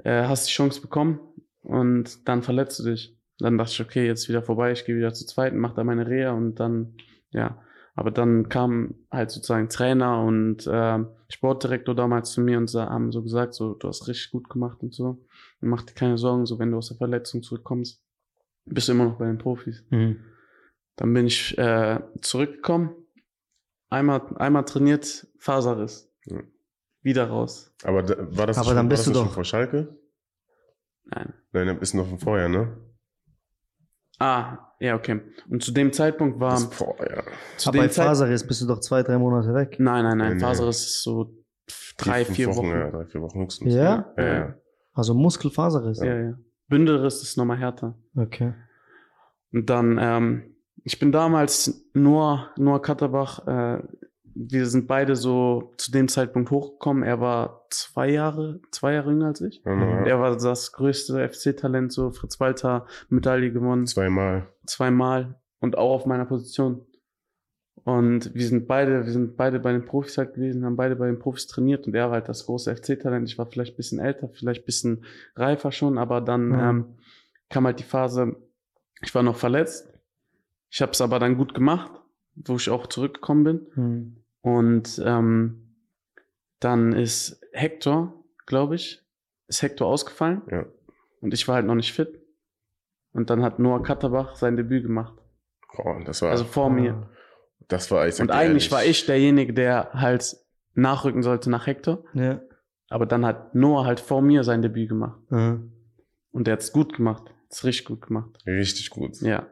äh, hast die Chance bekommen und dann verletzt du dich. Dann dachte ich, okay, jetzt wieder vorbei, ich gehe wieder zur zweiten, mach da meine Reha und dann, ja. Aber dann kam halt sozusagen Trainer und äh, Sportdirektor damals zu mir und haben so gesagt, so, du hast richtig gut gemacht und so. Und mach dir keine Sorgen, so wenn du aus der Verletzung zurückkommst, bist du immer noch bei den Profis. Mhm. Dann bin ich äh, zurückgekommen, einmal, einmal trainiert, Faserriss. Ja. Wieder raus. Aber da, war das, Aber schon, dann war bist das du schon doch- vor Schalke? Nein. Nein, ein bisschen noch von vorher, ne? Ah, ja, okay. Und zu dem Zeitpunkt war. Das, boah, ja. zu Aber bei Faserriss bist du doch zwei, drei Monate weg. Nein, nein, nein. nee. Faserriss ist so drei, vier Wochen. Ja, drei, vier Wochen höchstens. Ja? Ja, ja. Also Muskelfaserriss. Ja, ja. Bündelriss ist nochmal härter. Okay. Und dann, ähm, ich bin damals nur, nur Katterbach, äh, wir sind beide so zu dem Zeitpunkt hochgekommen. Er war zwei Jahre, zwei Jahre jünger als ich. Ja. Er war das größte FC-Talent, so Fritz Walter, Medaille gewonnen, Zweimal. zweimal und auch auf meiner Position. Und wir sind beide, wir sind beide bei den Profis halt gewesen, haben beide bei den Profis trainiert und er war halt das große FC-Talent. Ich war vielleicht ein bisschen älter, vielleicht ein bisschen reifer schon, aber dann Mhm. ähm, kam halt die Phase, ich war noch verletzt. Ich habe es aber dann gut gemacht, wo ich auch zurückgekommen bin. Mhm. Und ähm, dann ist Hector, glaube ich, ist Hector ausgefallen. Ja. Und ich war halt noch nicht fit. Und dann hat Noah Katterbach sein Debüt gemacht. Boah, das war, Also vor mir. das war, ich Und eigentlich ehrlich, war ich derjenige, der halt nachrücken sollte nach Hector. Ja. Aber dann hat Noah halt vor mir sein Debüt gemacht. Mhm. Und der hat's gut gemacht. Hat's richtig gut gemacht. Richtig gut. Ja.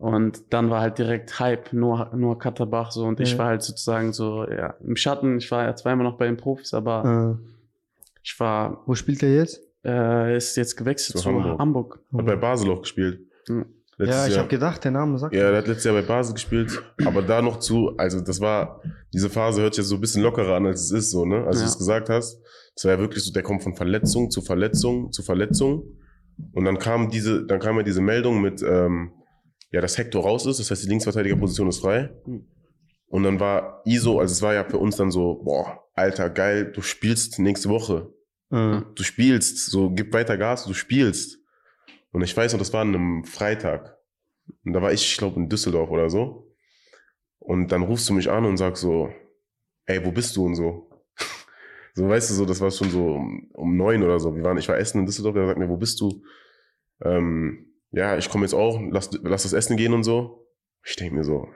Und dann war halt direkt Hype, nur, nur Katterbach so. Und ich Ja. war halt sozusagen so, ja, im Schatten. Ich war ja zweimal noch bei den Profis, aber Äh, ich war, wo spielt er jetzt? äh, ist jetzt gewechselt Zu zu, Hamburg. Hamburg. Hat bei Basel auch gespielt. Letztes ja, ich habe gedacht, der Name sagt. Ja, der hat letztes Jahr bei Basel gespielt, aber da noch zu, also das war, diese Phase hört sich jetzt so ein bisschen lockerer an, als es ist, so, ne? Als Ja. du es gesagt hast. Das war ja wirklich so, der kommt von Verletzung zu Verletzung zu Verletzung. Und dann kam diese, dann kam ja diese Meldung mit, ähm, ja, dass Hector raus ist, das heißt, die Linksverteidigerposition ist frei. Mhm. Und dann war ISO, also es war ja für uns dann so, boah, Alter, geil, du spielst nächste Woche. Äh, Du spielst, so, gib weiter Gas, du spielst. Und ich weiß noch, das war an einem Freitag. Und da war ich, ich glaube, in Düsseldorf oder so. Und dann rufst du mich an und sagst so, ey, wo bist du und so. so, weißt du, so, das war schon so um, um neun oder so. Wir waren, ich war essen in Düsseldorf, der sagt mir, wo bist du? Ähm, ja, ich komme jetzt auch, lass, lass das Essen gehen und so. Ich denke mir so,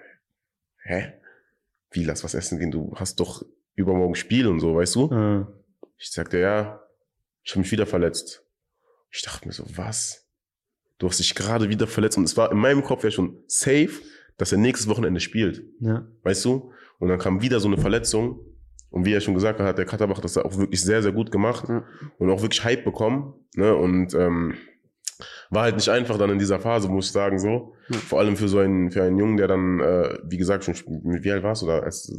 hä? Wie, lass was essen gehen? Du hast doch übermorgen Spiel und so, weißt du? äh, Ich sagte, ja, ich habe mich wieder verletzt. Ich dachte mir so, was? Du hast dich gerade wieder verletzt und es war in meinem Kopf ja schon safe, dass er nächstes Wochenende spielt, ja. weißt du? Und dann kam wieder so eine Verletzung und wie er schon gesagt hat, hat der Katterbach das auch wirklich sehr, sehr gut gemacht Ja. und auch wirklich Hype bekommen. Ne? Und ähm, war halt nicht einfach dann in dieser Phase, muss ich sagen, so. Ja. Vor allem für so einen, für einen Jungen, der dann, äh, wie gesagt, schon, sp- wie alt warst du da, als du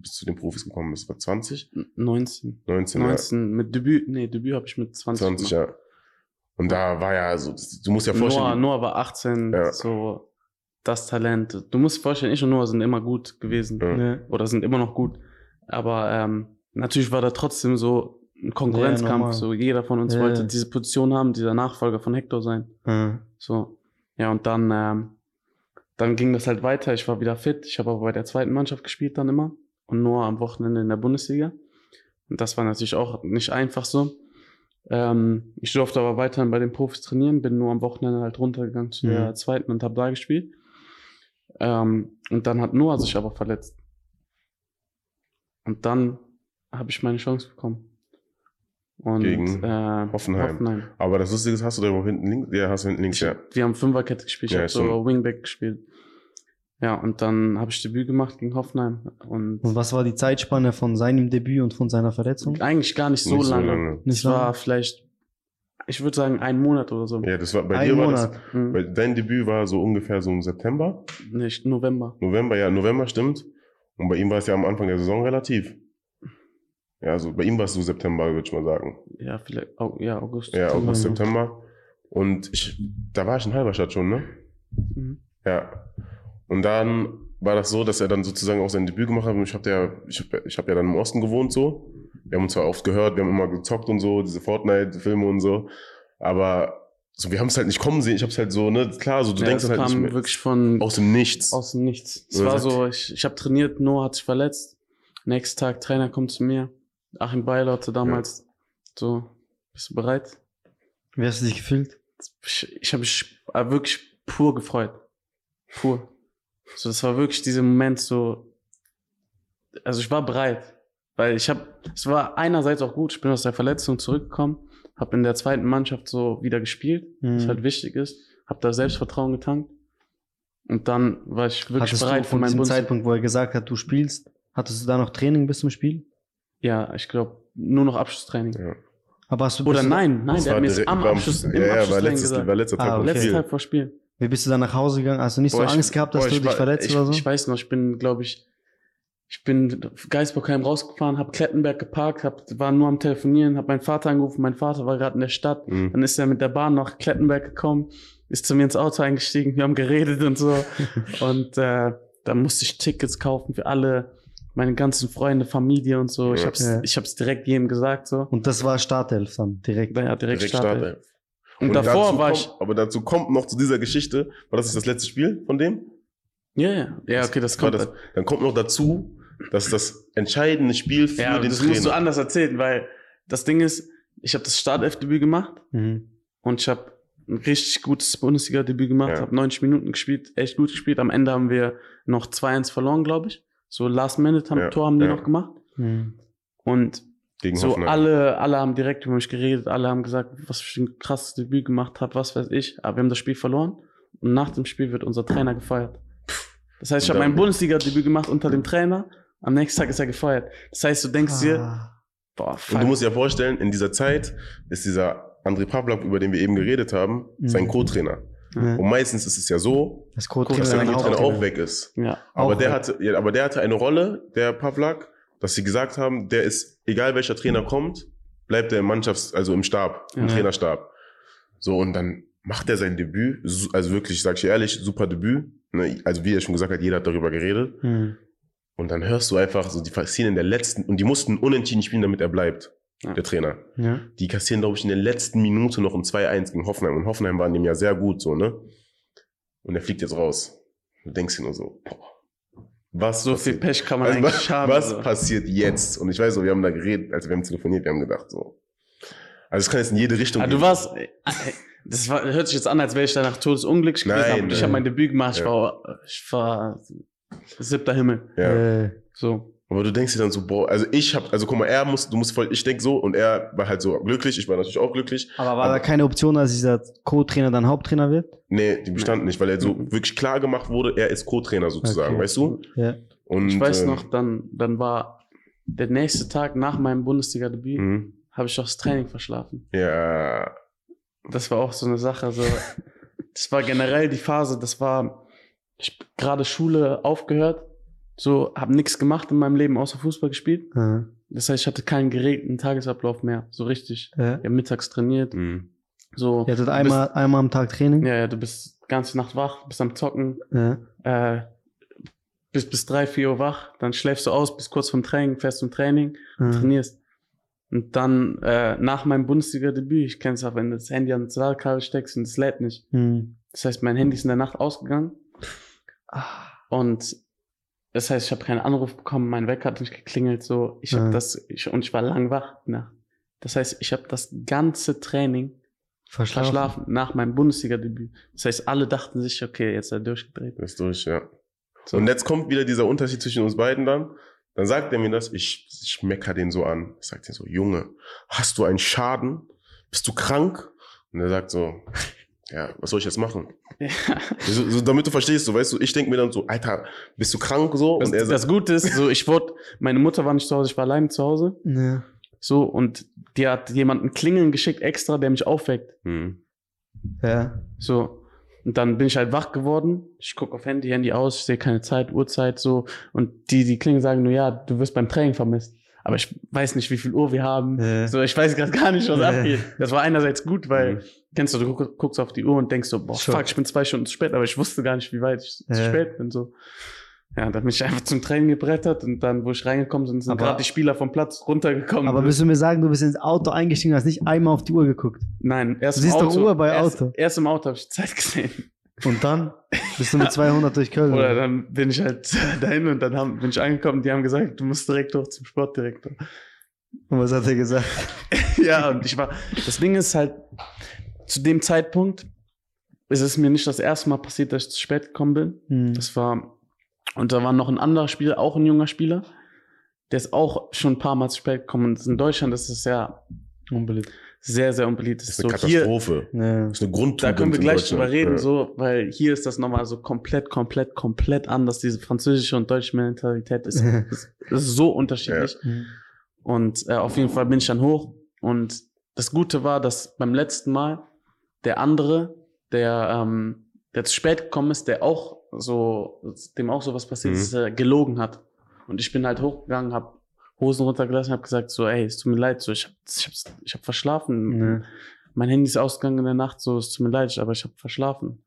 bis zu den Profis gekommen bist? War 20? 19. 19, 19 mit Debüt, nee, Debüt habe ich mit ja. 20. 20, gemacht. ja. Und da war ja so, du musst ja Noah, vorstellen, Noah war 18, Ja. so das Talent. Du musst vorstellen, ich und Noah sind immer gut gewesen. Ja. Ja. Oder sind immer noch gut. Aber ähm, natürlich war da trotzdem so ein Ja, Konkurrenzkampf. normal. so jeder von uns Ja. wollte diese Position haben, dieser Nachfolger von Hector sein. Ja. So. Ja, und dann, ähm, dann ging das halt weiter. Ich war wieder fit. Ich habe aber bei der zweiten Mannschaft gespielt dann immer. Und nur am Wochenende in der Bundesliga. Und das war natürlich auch nicht einfach so. Ähm, ich durfte aber weiterhin bei den Profis trainieren, bin nur am Wochenende halt runtergegangen zu Mhm. der zweiten und habe da gespielt. Ähm, und dann hat Noah sich aber verletzt. Und dann habe ich meine Chance bekommen. Und, Gegen äh, Hoffenheim. aber das Lustige ist, hast du da überhaupt hinten links? Ja, hast du hinten links, ja. wir haben Fünferkette gespielt, ich Ja, habe so. Wingback gespielt. Ja, und dann habe ich Debüt gemacht gegen Hoffenheim. Und Und was war die Zeitspanne von seinem Debüt und von seiner Verletzung? eigentlich gar nicht so Nicht so lange. lange. Nicht Es war lange? vielleicht, ich würde sagen, ein Monat oder so. Ja, das war, bei Ein dir war Monat. das, Hm, bei, dein Debüt war so ungefähr so im September, Nicht November. November, ja, November stimmt. Und bei ihm war es ja am Anfang der Saison relativ. Ja, also bei ihm war es so September, würde ich mal sagen. Ja, vielleicht, Au- ja, August. Ja, August. September. Und ich, da war ich in Halberstadt schon, ne? Mhm. Ja. Und dann war das so, dass er dann sozusagen auch sein Debüt gemacht hat. Und ich habe ja, ich hab, ich hab ja dann im Osten gewohnt so. Wir haben uns zwar oft gehört, wir haben immer gezockt und so, diese Fortnite-Filme und so. Aber so, wir haben es halt nicht kommen sehen. Ich habe es halt so, ne, klar, so du ja, denkst es halt kam nicht mehr. wirklich von aus dem Nichts. aus dem Nichts. Es war so, ich, ich habe trainiert, Noah hat sich verletzt. Nächsten Tag, Trainer kommt zu mir. Achim Beiler hatte damals so, bist du bereit? Wie hast du dich gefühlt? ich, ich habe mich äh, wirklich pur gefreut. Pur. So, das war wirklich dieser Moment so. Also ich war bereit. Weil ich habe, es war einerseits auch gut, ich bin aus der Verletzung zurückgekommen, habe in der zweiten Mannschaft so wieder gespielt, was Mhm. halt wichtig ist, habe da Selbstvertrauen getankt. Und dann war ich wirklich Hattest bereit du für von meinen diesem Bund. Zeitpunkt, wo er gesagt hat, du spielst, hattest du da noch Training bis zum Spiel? Ja, ich glaube, nur noch Abschlusstraining. Ja. Aber hast du Oder nein, nein, Das der war hat mir direkt- am war Abschluss, im ja, ja, war Abschlusstraining letztes, gesagt. war letzter Tag Ah, okay. Letzter. Tag vor Spiel. Wie bist du dann nach Hause gegangen? Hast du nicht Boah, so ich- Angst gehabt, dass boah, du ich dich war- verletzt ich, oder so? Ich weiß noch, ich bin, glaube ich, ich bin Geisbockheim rausgefahren, habe Klettenberg geparkt, hab, war nur am Telefonieren, habe meinen Vater angerufen, mein Vater war gerade in der Stadt. Mhm. Dann ist er mit der Bahn nach Klettenberg gekommen, ist zu mir ins Auto eingestiegen, wir haben geredet und so. und äh, dann musste ich Tickets kaufen für alle, meine ganzen Freunde, Familie und so. Ich Ja. hab's, Ja. ich hab's direkt jedem gesagt so. Und das war Startelf dann, direkt. Ja, direkt, Direkt Startelf. Startelf. Und, davor dazu war kommt, ich. Aber dazu kommt noch zu dieser Geschichte, war das das letzte Spiel von dem? Ja, ja. Ja, okay, das kommt. das, dann kommt noch dazu, dass das entscheidende Spiel für ja, den das Trainer. musst du anders erzählen, weil das Ding ist, ich habe das Startelf-Debüt gemacht Mhm. und ich habe ein richtig gutes Bundesliga-Debüt gemacht, Ja. habe 90 Minuten gespielt, echt gut gespielt. Am Ende haben wir noch 2-1 verloren, glaube ich. So Last Minute haben Ja, haben die ja. noch gemacht. Mhm. Und gegen so Hoffenheim. alle, alle haben direkt über mich geredet, alle haben gesagt, was für ein krasses Debüt gemacht habe, was weiß ich. Aber wir haben das Spiel verloren und nach dem Spiel wird unser Trainer gefeuert. Das heißt, ich Und habe mein Bundesliga-Debüt gemacht unter dem Trainer. Am nächsten Tag ist er gefeuert. Das heißt, du denkst dir, Ah. boah, Und fuck. du musst dir ja vorstellen, in dieser Zeit ist dieser André Pavlak, über den wir eben geredet haben, Mhm. sein Co-Trainer. Ja. Und meistens ist es ja so, Das dass der Co-Trainer auch. weg ist. ja. Aber Auch der, weg. hatte, ja, aber der hatte eine Rolle, der Pavlak, dass sie gesagt haben, der ist, egal welcher Trainer kommt, bleibt er im Mannschafts-, also im Stab, im. Trainerstab. So, und dann macht er sein Debüt, also wirklich, sag ich ehrlich, super Debüt. Ne, Also wie er schon gesagt hat, jeder hat darüber geredet. Mhm. Und dann hörst du einfach so, die passieren in der letzten, und die mussten unentschieden spielen, damit er bleibt, Ja. der Trainer. Ja. Die kassieren, glaube ich, in der letzten Minute noch ein 2-1 gegen Hoffenheim. Und Hoffenheim war in dem Jahr sehr gut, so, ne? Und er fliegt jetzt raus. Du denkst dir nur so, boah, was So passiert? viel Pech kann man Also, eigentlich was, haben. was so. passiert jetzt? Und ich weiß so, wir haben da geredet, als wir haben telefoniert, wir haben gedacht so. Also es kann jetzt in jede Richtung Ah, du warst, äh, das war, hört sich jetzt an, als wäre ich danach todesunglücklich gewesen, Nein, aber ich habe mein Debüt gemacht, ich Ja. war, ich war siebter Himmel. Ja. Äh, So. Aber du denkst dir dann so, boah, also ich hab, also guck mal, er muss, du musst voll, ich denk so und er war halt so glücklich, ich war natürlich auch glücklich. aber war Aber- da keine Option, dass dieser Co-Trainer dann Haupttrainer wird? Nee, die bestand nicht, weil er so Mhm. wirklich klar gemacht wurde, er ist Co-Trainer sozusagen, Okay. weißt du? Ja. Und, Ich weiß ähm, noch, dann, dann war der nächste Tag nach meinem Bundesliga-Debüt, mhm. habe ich auch das Training verschlafen. Ja, das war auch so eine Sache. So, das war generell die Phase, das war ich hab gerade Schule aufgehört, so habe nichts gemacht in meinem Leben außer Fußball gespielt. Ja. Das heißt, ich hatte keinen geregelten Tagesablauf mehr, so richtig. Ja. Ich habe mittags trainiert, Mhm. so. Ihr hattet einmal, einmal am Tag Training? Ja, ja, du bist die ganze Nacht wach, bist am Zocken, Ja. äh, bist bis drei, vier Uhr wach, dann schläfst du aus, bis kurz vom Training, fährst zum Training, Ja. trainierst. Und dann äh, nach meinem Bundesliga-Debüt, ich kenn's auch, wenn du das Handy an das Ladekabel steckst und es lädt nicht. Hm. Das heißt, mein Handy ist in der Nacht ausgegangen Ah. und das heißt, ich habe keinen Anruf bekommen, mein Wecker hat nicht geklingelt, so ich habe Ja. das ich, und ich war lang wach. Na. Das heißt, ich habe das ganze Training Verschlafen. verschlafen nach meinem Bundesliga-Debüt. Das heißt, alle dachten sich, okay, jetzt ist er durchgedreht. Ist durch, ja. So. Und jetzt kommt wieder dieser Unterschied zwischen uns beiden dann. Dann sagt er mir das, ich, ich mecker den so an. Ich sag dir so, Junge, hast du einen Schaden? Bist du krank? Und er sagt so, ja, was soll ich jetzt machen? Ja. So, so, damit du verstehst, so, weißt du, ich denk mir dann so, Alter, bist du krank so? Das, Und er das sagt, Gute ist, so ich wurde, meine Mutter war nicht zu Hause, ich war alleine zu Hause. Ja. So, und die hat jemanden klingeln geschickt extra, der mich aufweckt. hm, Ja. So. Und dann bin ich halt wach geworden. Ich gucke auf Handy, Handy aus, ich sehe keine Zeit, Uhrzeit, so. Und die, die klingen, sagen nur, ja, du wirst beim Training vermisst. Aber ich weiß nicht, wie viel Uhr wir haben. Ja. So, ich weiß gerade gar nicht, was Ja. abgeht. Das war einerseits gut, weil, Mhm. Kennst du, du guck- guckst auf die Uhr und denkst so, boah, Schon. fuck, ich bin zwei Stunden zu spät, aber ich wusste gar nicht, wie weit ich zu Ja. spät bin, so. Ja, dann bin ich einfach zum Training gebrettert und dann, wo ich reingekommen bin, sind gerade die Spieler vom Platz runtergekommen. Aber willst du mir sagen, du bist ins Auto eingestiegen und hast nicht einmal auf die Uhr geguckt? Nein, erst Du siehst im doch Auto. Uhr bei erst, Auto. Erst im Auto habe ich Zeit gesehen. Und dann bist du mit 200 durch Köln. Oder dann bin ich halt dahin und dann haben, bin ich angekommen, die haben gesagt, du musst direkt hoch zum Sportdirektor. Und was hat er gesagt? ja, und ich war, das Ding ist halt, zu dem Zeitpunkt ist es mir nicht das erste Mal passiert, dass ich zu spät gekommen bin. Hm. Das war, und da war noch ein anderer Spieler, auch ein junger Spieler, der ist auch schon ein paar Mal zu spät gekommen. Und in Deutschland ist es ja Unbeliebt. sehr, sehr unbeliebt. das ist eine so hier, Katastrophe. Ja. das ist eine da Grundtugend können wir gleich drüber reden, Ja. so, weil hier ist das nochmal so komplett, komplett, komplett anders. Diese französische und deutsche Mentalität ist, ist, ist so unterschiedlich. Hm. Und äh, auf jeden Fall bin ich dann hoch. Und das Gute war, dass beim letzten Mal der andere, der, ähm, der zu spät gekommen ist, der auch so, dem auch sowas passiert Mhm. ist, äh, gelogen hat. Und ich bin halt hochgegangen, hab Hosen runtergelassen, hab gesagt so, ey, es tut mir leid, so ich hab, ich hab, ich hab verschlafen. Ja. Mein Handy ist ausgegangen in der Nacht, so es tut mir leid, aber ich hab verschlafen.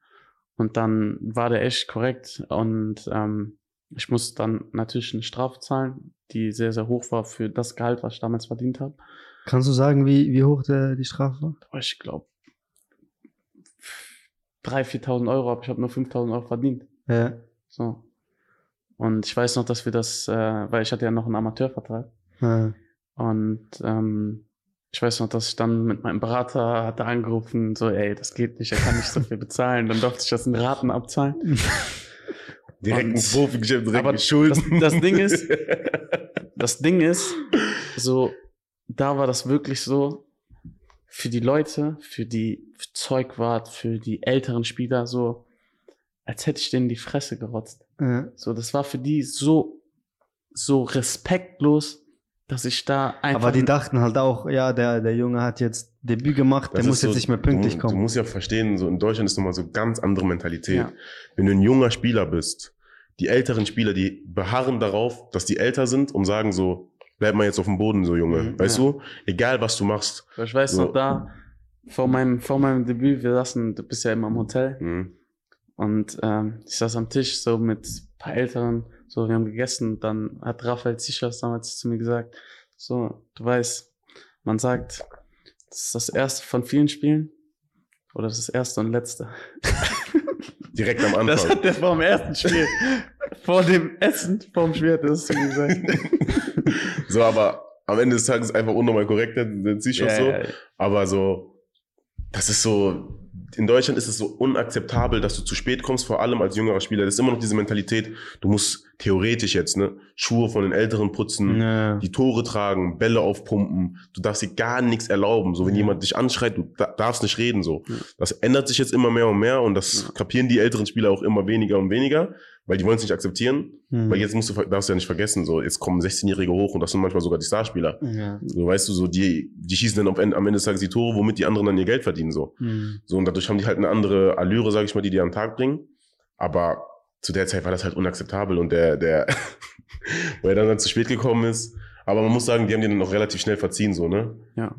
Und dann war der echt korrekt und ähm, ich musste dann natürlich eine Strafe zahlen, die sehr, sehr hoch war für das Gehalt, was ich damals verdient habe. Kannst du sagen, wie, wie hoch der, die Strafe war? Ich glaube, 3.000, 4.000 Euro, aber ich habe nur 5.000 Euro verdient. Ja. So. Und ich weiß noch, dass wir das, äh, weil ich hatte ja noch einen Amateurvertrag. Ja. Und ähm, ich weiß noch, dass ich dann mit meinem Berater hatte angerufen, so, ey, das geht nicht, er kann nicht so viel bezahlen. Dann durfte ich das in Raten abzahlen. Direkt ins Profi-Geschäft, direkt aber Schulden. das- das Ding ist- Das Ding ist, so, da war das wirklich so, für die Leute, für die Zeugwart, für die älteren Spieler, so, als hätte ich denen die Fresse gerotzt. Ja. So, das war für die so, so respektlos, dass ich da einfach. Aber die dachten halt auch, ja, der, der Junge hat jetzt Debüt gemacht, der Das muss ist jetzt so- nicht mehr pünktlich du, kommen. Du musst ja verstehen, so in Deutschland ist nochmal so ganz andere Mentalität. Ja. Wenn du ein junger Spieler bist, die älteren Spieler, die beharren darauf, dass die älter sind und sagen so, bleib mal jetzt auf dem Boden, so Junge. Mhm, weißt ja. du? Egal was du machst. ich weiß so. noch da, vor meinem, vor meinem Debüt, wir saßen, du bist ja immer im Hotel, Mhm. und ähm, ich saß am Tisch so mit ein paar Älteren, so, wir haben gegessen, dann hat Raphael Zichers damals zu mir gesagt, so, du weißt, man sagt, das ist das erste von vielen Spielen, oder das ist das erste und letzte. Direkt am Anfang. Das hat der vor dem ersten Spiel, vor dem Essen, vor dem Spiel hat er das zu mir gesagt. so, aber am Ende des Tages einfach unnormal korrekt, der, der Zischos so. ja, ja. Aber so, das ist so, in Deutschland ist es so unakzeptabel, dass du zu spät kommst, vor allem als jüngerer Spieler. Das ist immer noch diese Mentalität, du musst theoretisch jetzt, ne, Schuhe von den Älteren putzen, Ja. die Tore tragen, Bälle aufpumpen. Du darfst dir gar nichts erlauben. So, wenn Ja. jemand dich anschreit, du da, darfst nicht reden. So, das ändert sich jetzt immer mehr und mehr und das kapieren die älteren Spieler auch immer weniger und weniger, weil die wollen es nicht akzeptieren. Hm. Weil jetzt musst du, darfst du ja nicht vergessen, so, jetzt kommen 16-Jährige hoch und das sind manchmal sogar die Starspieler. Ja. So, weißt du, so, die, die schießen dann Ende- am Ende des Tages die Tore, womit die anderen dann ihr Geld verdienen, so. Hm. So, und dadurch haben die halt eine andere Allüre, sage ich mal, die die am Tag bringen. Aber zu der Zeit war das halt unakzeptabel und der, der, wo er dann, dann zu spät gekommen ist. Aber man muss sagen, die haben den dann auch relativ schnell verziehen, so, ne? Ja.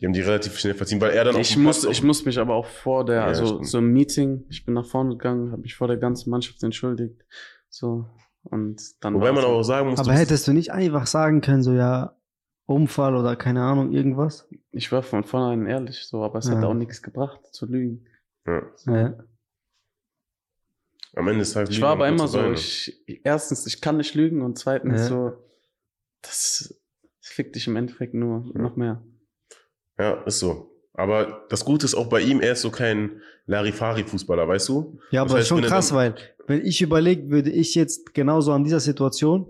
Die haben die relativ schnell verziehen, weil er dann Ich muss, ich muss mich aber auch vor der, Ja, also stimmt. so im Meeting, ich bin nach vorne gegangen, habe mich vor der ganzen Mannschaft entschuldigt. So. Und dann. Wobei man auch sagen muss, Aber hättest du nicht einfach sagen können, so ja, Unfall oder keine Ahnung, irgendwas? Ich war von vornherein ehrlich, so, aber es Ja. hat auch nichts gebracht, zu lügen. ja, Ja. am Ende des Tages Ich war aber immer so, ich, erstens, ich kann nicht lügen und zweitens Ja. so, das fickt dich im Endeffekt nur Ja. noch mehr. Ja, ist so. Aber das Gute ist auch bei ihm, er ist so kein Larifari-Fußballer, weißt du? Ja, Das aber heißt, schon wenn krass, weil wenn ich überlege, würde ich jetzt genauso an dieser Situation,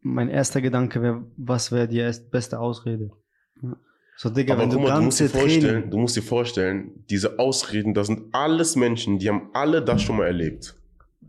mein erster Gedanke wäre, was wäre die beste Ausrede? So, Digga, Aber wenn guck du mal, du musst, dir vorstellen, Training... du musst dir vorstellen, diese Ausreden, das sind alles Menschen, die haben alle das schon mal erlebt.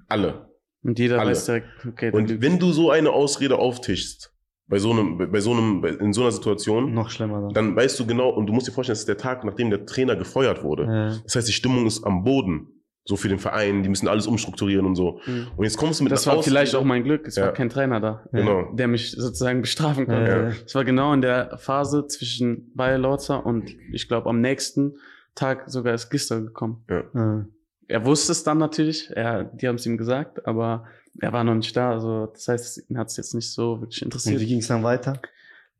Alle. Und jeder Alle. weiß direkt, okay, Und wenn du so eine Ausrede auftischst, bei so einem, bei so einem, in so einer Situation, Noch schlimmer dann. dann weißt du genau, und du musst dir vorstellen, das ist der Tag, nachdem der Trainer gefeuert wurde. Ja. Das heißt, die Stimmung ist am Boden. So für den Verein, die müssen alles umstrukturieren und so. Mhm. Und jetzt kommst du mit Das war vielleicht Ausrede- auch mein Glück, es Ja. war kein Trainer da, Genau. der mich sozusagen bestrafen konnte. Es war genau in der Phase zwischen Bayer Lorzer und ich glaube am nächsten Tag sogar ist Gistel gekommen. Ja. Er wusste es dann natürlich, er, die haben es ihm gesagt, aber er war noch nicht da. Also das heißt, ihn hat es jetzt nicht so wirklich Und interessiert. wie ging es dann weiter?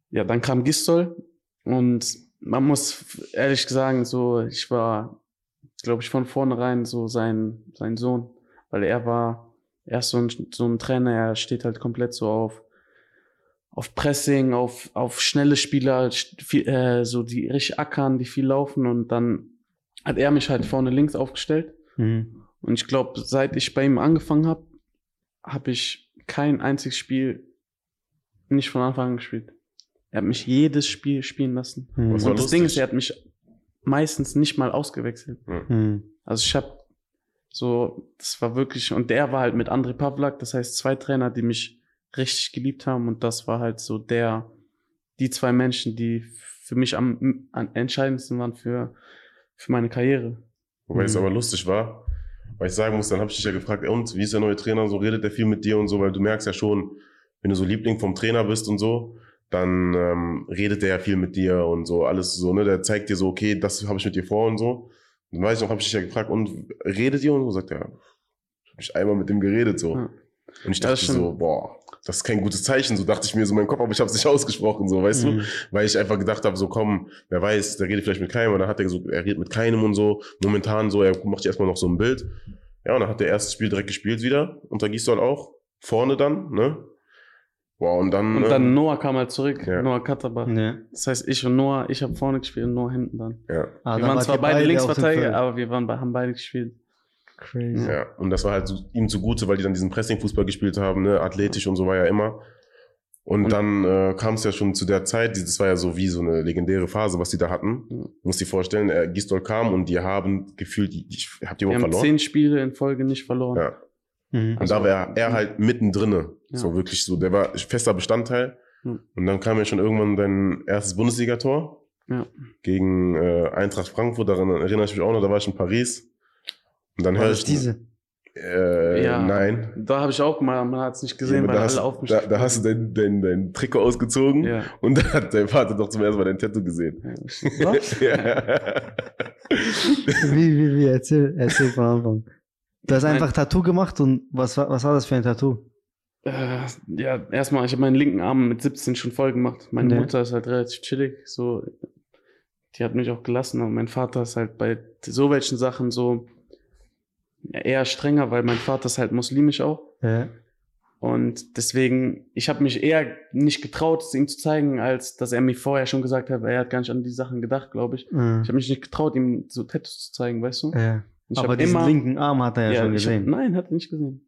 Ja, dann kam Gistol und man muss ehrlich sagen, so, ich war, glaube ich, von vornherein so sein, sein Sohn, weil er war, er ist so ein, so ein Trainer, er steht halt komplett so auf, auf Pressing, auf, auf schnelle Spieler, viel, äh, so die richtig ackern, die viel laufen und dann hat er mich halt vorne links aufgestellt Mhm. und ich glaube, seit ich bei ihm angefangen habe, habe ich kein einziges Spiel nicht von Anfang an gespielt. Er hat mich jedes Spiel spielen lassen. Mhm. War Und das lustig. Ding ist, er hat mich meistens nicht mal ausgewechselt. Mhm. Also ich habe so, das war wirklich, und der war halt mit André Pavlak, das heißt zwei Trainer, die mich richtig geliebt haben und das war halt so der, die zwei Menschen, die für mich am, am entscheidendsten waren für, für meine Karriere. Wobei es Mhm. aber lustig war, weil ich sagen muss, dann habe ich dich ja gefragt, und wie ist der neue Trainer? So redet der viel mit dir und so, weil du merkst ja schon, wenn du so Liebling vom Trainer bist und so, dann ähm, redet der ja viel mit dir und so, alles so, ne? Der zeigt dir so, okay, das habe ich mit dir vor und so. Dann weiß ich noch, habe ich dich ja gefragt, und redet ihr und so? Sagt er, ich habe ich einmal mit dem geredet so. Ja. Und ich dachte so, boah, das ist kein gutes Zeichen. So dachte ich mir so in meinem Kopf, aber ich habe es nicht ausgesprochen, so, weißt du? Mhm. weil ich einfach gedacht habe, so komm, wer weiß, der redet vielleicht mit keinem. Und dann hat er so, er redet mit keinem und so. Momentan so, er macht sich erstmal noch so ein Bild. Ja, und dann hat der erste Spiel direkt gespielt wieder. Unter Gisdol auch. Vorne dann, ne? Wow, und dann. Und ähm, dann Noah kam halt zurück, Ja. Noah Katterbach. Ja. Das heißt, ich und Noah, ich habe vorne gespielt und Noah hinten dann. ja, Ah, wir da waren zwar beide, dem Linksverteidiger, aber wir waren, haben beide gespielt. Crazy. ja. Und das war halt so, ihm zugute, weil die dann diesen Pressing-Fußball gespielt haben, ne? Athletisch und so war ja immer. Und, Und- dann äh, kam es ja schon zu der Zeit, das war ja so wie so eine legendäre Phase, was die da hatten. Du musst dir vorstellen, äh, Gisdol kam und die haben gefühlt, die, ich, ihr Wir überhaupt haben verloren? zehn Spiele in Folge nicht verloren. Ja. Mhm. Und da war er halt mittendrin. Ja. So wirklich so, der war fester Bestandteil. Hm. Und dann kam ja schon irgendwann dein erstes Bundesligator Ja. gegen äh, Eintracht Frankfurt. Daran erinnere ich mich auch noch, da war ich in Paris. Und dann das ich. diese? Äh, Ja. Nein. Da habe ich auch mal, man hat es nicht gesehen, Aber weil da, alle hast, auf mich da, da hast du dein, dein, dein Trikot ausgezogen Ja. und da hat dein Vater doch zum ersten Mal dein Tattoo gesehen. ja. Was? ja. Wie, wie, wie? Erzähl, erzähl von Anfang. Du hast einfach Tattoo gemacht und was war, was war das für ein Tattoo? Äh, ja, erstmal, ich habe meinen linken Arm mit 17 schon voll gemacht. Meine Ja. Mutter ist halt relativ chillig, so, die hat mich auch gelassen, aber mein Vater ist halt bei so welchen Sachen so eher strenger, weil mein Vater ist halt muslimisch auch. Ja. Und deswegen, ich habe mich eher nicht getraut, es ihm zu zeigen, als dass er mir vorher schon gesagt hat, weil er hat gar nicht an die Sachen gedacht, glaube ich. Mhm. Ich habe mich nicht getraut, ihm so Tattoos zu zeigen, weißt du? ja. Ich Aber diesen linken Arm hat er ja, schon ich hab, gesehen. nein, hat er nicht gesehen.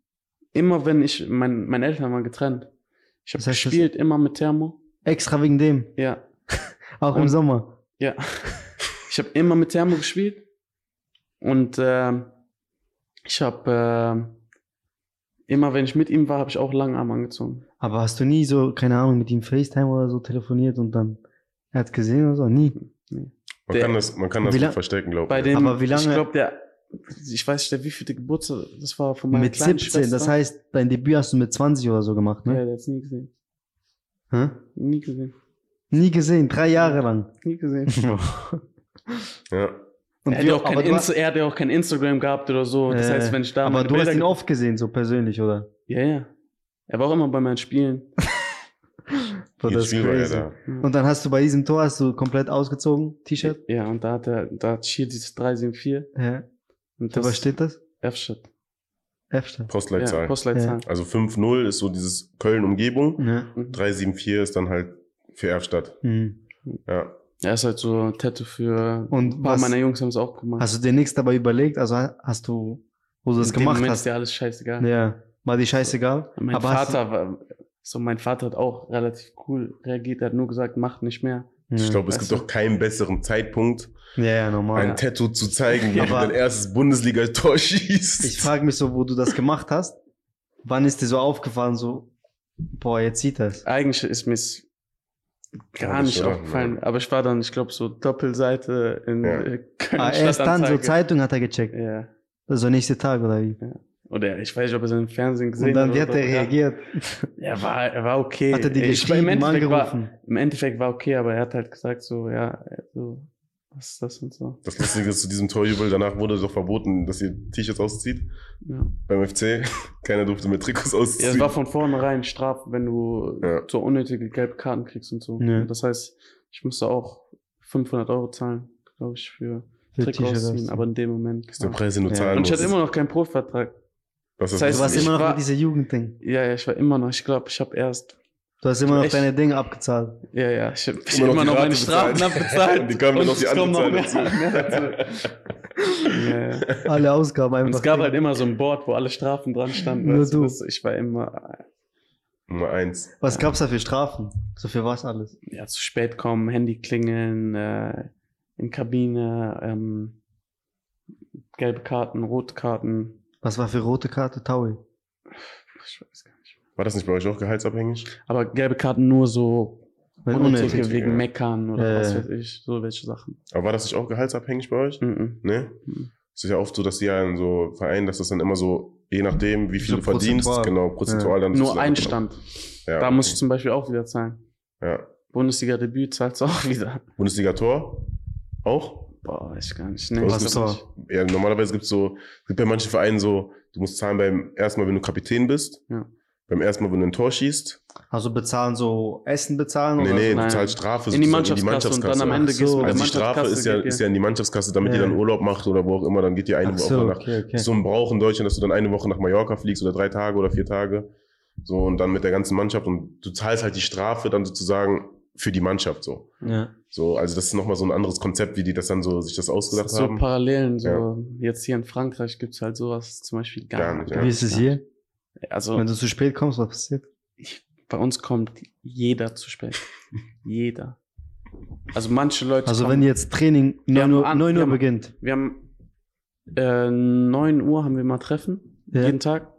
immer wenn ich, mein, meine Eltern waren getrennt. Ich habe gespielt, immer mit Thermo. Extra wegen dem. Ja, Auch im Und- Sommer. ja. Ich habe immer mit Thermo gespielt. Und ähm, ich habe äh, immer, wenn ich mit ihm war, habe ich auch Langarm angezogen. Aber hast du nie so, keine Ahnung, mit ihm FaceTime oder so telefoniert und dann er hat gesehen oder so? Nie. Man Der- kann das, man kann Wie das lang- verstecken, glaube Bei ich. dem, Aber wie lange- ich glaube, der, ich weiß nicht, der wievielte Geburtstag, das war von meiner mit kleinen 17, das Schwester. heißt, dein Debüt hast du mit 20 oder so gemacht, Ja, ne? der hat's nie gesehen. Hä? Nie gesehen. Nie gesehen, drei Jahre lang. Nie gesehen. Ja. Und er, hat ja auch kein Insta hast, er hat ja auch kein Instagram gehabt oder so. Das Äh, heißt, wenn ich da aber du hast Bilder ihn ge- oft gesehen, so persönlich, oder? Ja, ja. Er war auch immer bei meinen Spielen. Jedes Spiel er da. Und dann hast du bei diesem Tor hast du komplett ausgezogen, T-Shirt. Ja, und da hat er, da hat hier dieses 374. Ja. Und Für was steht das? F-Shit. F-Stadt. Postleitzahl. Ja, Postleitzahl. also 5-0 ist so dieses Köln-Umgebung. Ja. Mhm. 374 ist dann halt für Erfstadt. Mhm. Ja. Er ist halt so ein Tattoo für Und ein paar was- meiner Jungs haben es auch gemacht. Hast du dir nichts dabei überlegt? Also hast du, wo du das In gemacht Moment hast? ist dir alles scheißegal. Ja. War dir scheißegal? Mein Aber Vater war, so mein Vater hat auch relativ cool reagiert, er hat nur gesagt, mach nicht mehr. Ich ja. glaube, es Weißt gibt doch keinen besseren Zeitpunkt, ja, ja, normal. ein Tattoo zu zeigen, wie du dein erstes Bundesliga-Tor schießt. Ich frage mich so, wo du das gemacht hast. Wann ist dir so aufgefallen, so, boah, jetzt sieht das. Eigentlich ist mir gar Ja, nicht war- aufgefallen, aber ich war dann, ich glaube, so Doppelseite in Ja. äh, Köln Ah, erst dann, so. Zeitung hat er gecheckt. Ja. Also nächste Tag oder wie? Oder ich weiß nicht, ob er es im Fernsehen gesehen Und dann, wie hat. hat er oder reagiert? Ja, er war, er war okay. Hat er dir Ich war- im, geschrieben, Endeffekt war? Im Endeffekt war okay, aber er hat halt gesagt so, ja, so, was ist das und so. Das Lustige ist, zu diesem Torjubel, danach wurde doch verboten, dass ihr T-Shirts auszieht. Ja. Beim FC. Keiner durfte mit Trikots Ja, ausziehen. es war von vornherein Straf, wenn du Ja. so unnötige gelbe Karten kriegst und so. Ja. Das heißt, ich musste auch 500 Euro zahlen, glaube ich, für, Für Trikot ausziehen. Aber in dem Moment. Ist der ja. Preis, den du Ja. zahlen Und ich hatte immer noch keinen Profivertrag. Das ist Das heißt, Du warst immer noch war- mit dieser Jugendding. Ja, ja, ich war immer noch, ich glaube, ich habe erst, Du hast immer noch Echt? deine Dinge abgezahlt. ja, ja, ich habe Immer noch immer noch meine Strafen bezahlt. abbezahlt. Die kamen Und auf die es andere kommen noch mehr, mehr dazu. ja, ja. Alle Ausgaben einfach. Und es gab halt immer so ein Board, wo alle Strafen dran standen. Nur weißt du. Ich war immer, Nummer eins. Was gab's da für Strafen? So für was alles? ja, zu spät kommen, Handy klingeln, äh, in Kabine, ähm, gelbe Karten, rote Karten. Was war für rote Karte? Taui. Ich weiß gar nicht. War das nicht bei euch auch gehaltsabhängig? Aber gelbe Karten nur so Wenn unnötige unnötig. wegen ja. Meckern oder Äh. was weiß ich, so welche Sachen. Aber war das nicht auch gehaltsabhängig bei euch? Mhm. Ne? Mhm. Es ist ja oft so, dass die ja in so Vereinen, dass das dann immer so, je nachdem, wie viel So du verdienst, prozentual. genau, prozentual dann Nur ein Stand. Ja, Da muss ich zum Beispiel auch wieder zahlen. Ja. Bundesliga-Debüt zahlst du auch wieder. Bundesliga-Tor? Auch? Boah, weiß ich gar nicht. Nee, Was ist nicht. Ja, normalerweise gibt's so, gibt bei manchen Vereinen so, du musst zahlen beim ersten Mal, wenn du Kapitän bist. Ja. Beim ersten Mal, wenn du ein Tor schießt. Also bezahlen so Essen bezahlen Nee, oder nee, so? du zahlst Strafe In die sozusagen Mannschaftskasse und dann am Mannschaftskasse. Ende Ach gehst du so. der Also die Strafe Mannschaftskasse. ist ja, ist ja in die Mannschaftskasse, damit Ja. die dann Urlaub macht oder wo auch immer, dann geht die eine Ach Woche so, nach. okay, okay. Ist so ein Brauch in Deutschland, dass du dann eine Woche nach Mallorca fliegst oder drei Tage oder vier Tage. So und dann mit der ganzen Mannschaft und du zahlst halt die Strafe dann sozusagen für die Mannschaft so. Ja. So, also das ist nochmal so ein anderes Konzept, wie die das dann so sich das ausgedacht so haben. Parallelen, so Ja. jetzt hier in Frankreich gibt's halt sowas zum Beispiel gar, Gar nicht, ja. Wie ist es hier? Also Wenn du zu spät kommst, was passiert? ich, bei uns kommt jeder zu spät. jeder. Also manche Leute. Also kommen, wenn jetzt Training Wir 9 haben Uhr, an- 9 wir Uhr haben- beginnt. wir haben äh, 9 Uhr haben wir mal Treffen, Ja. jeden Tag.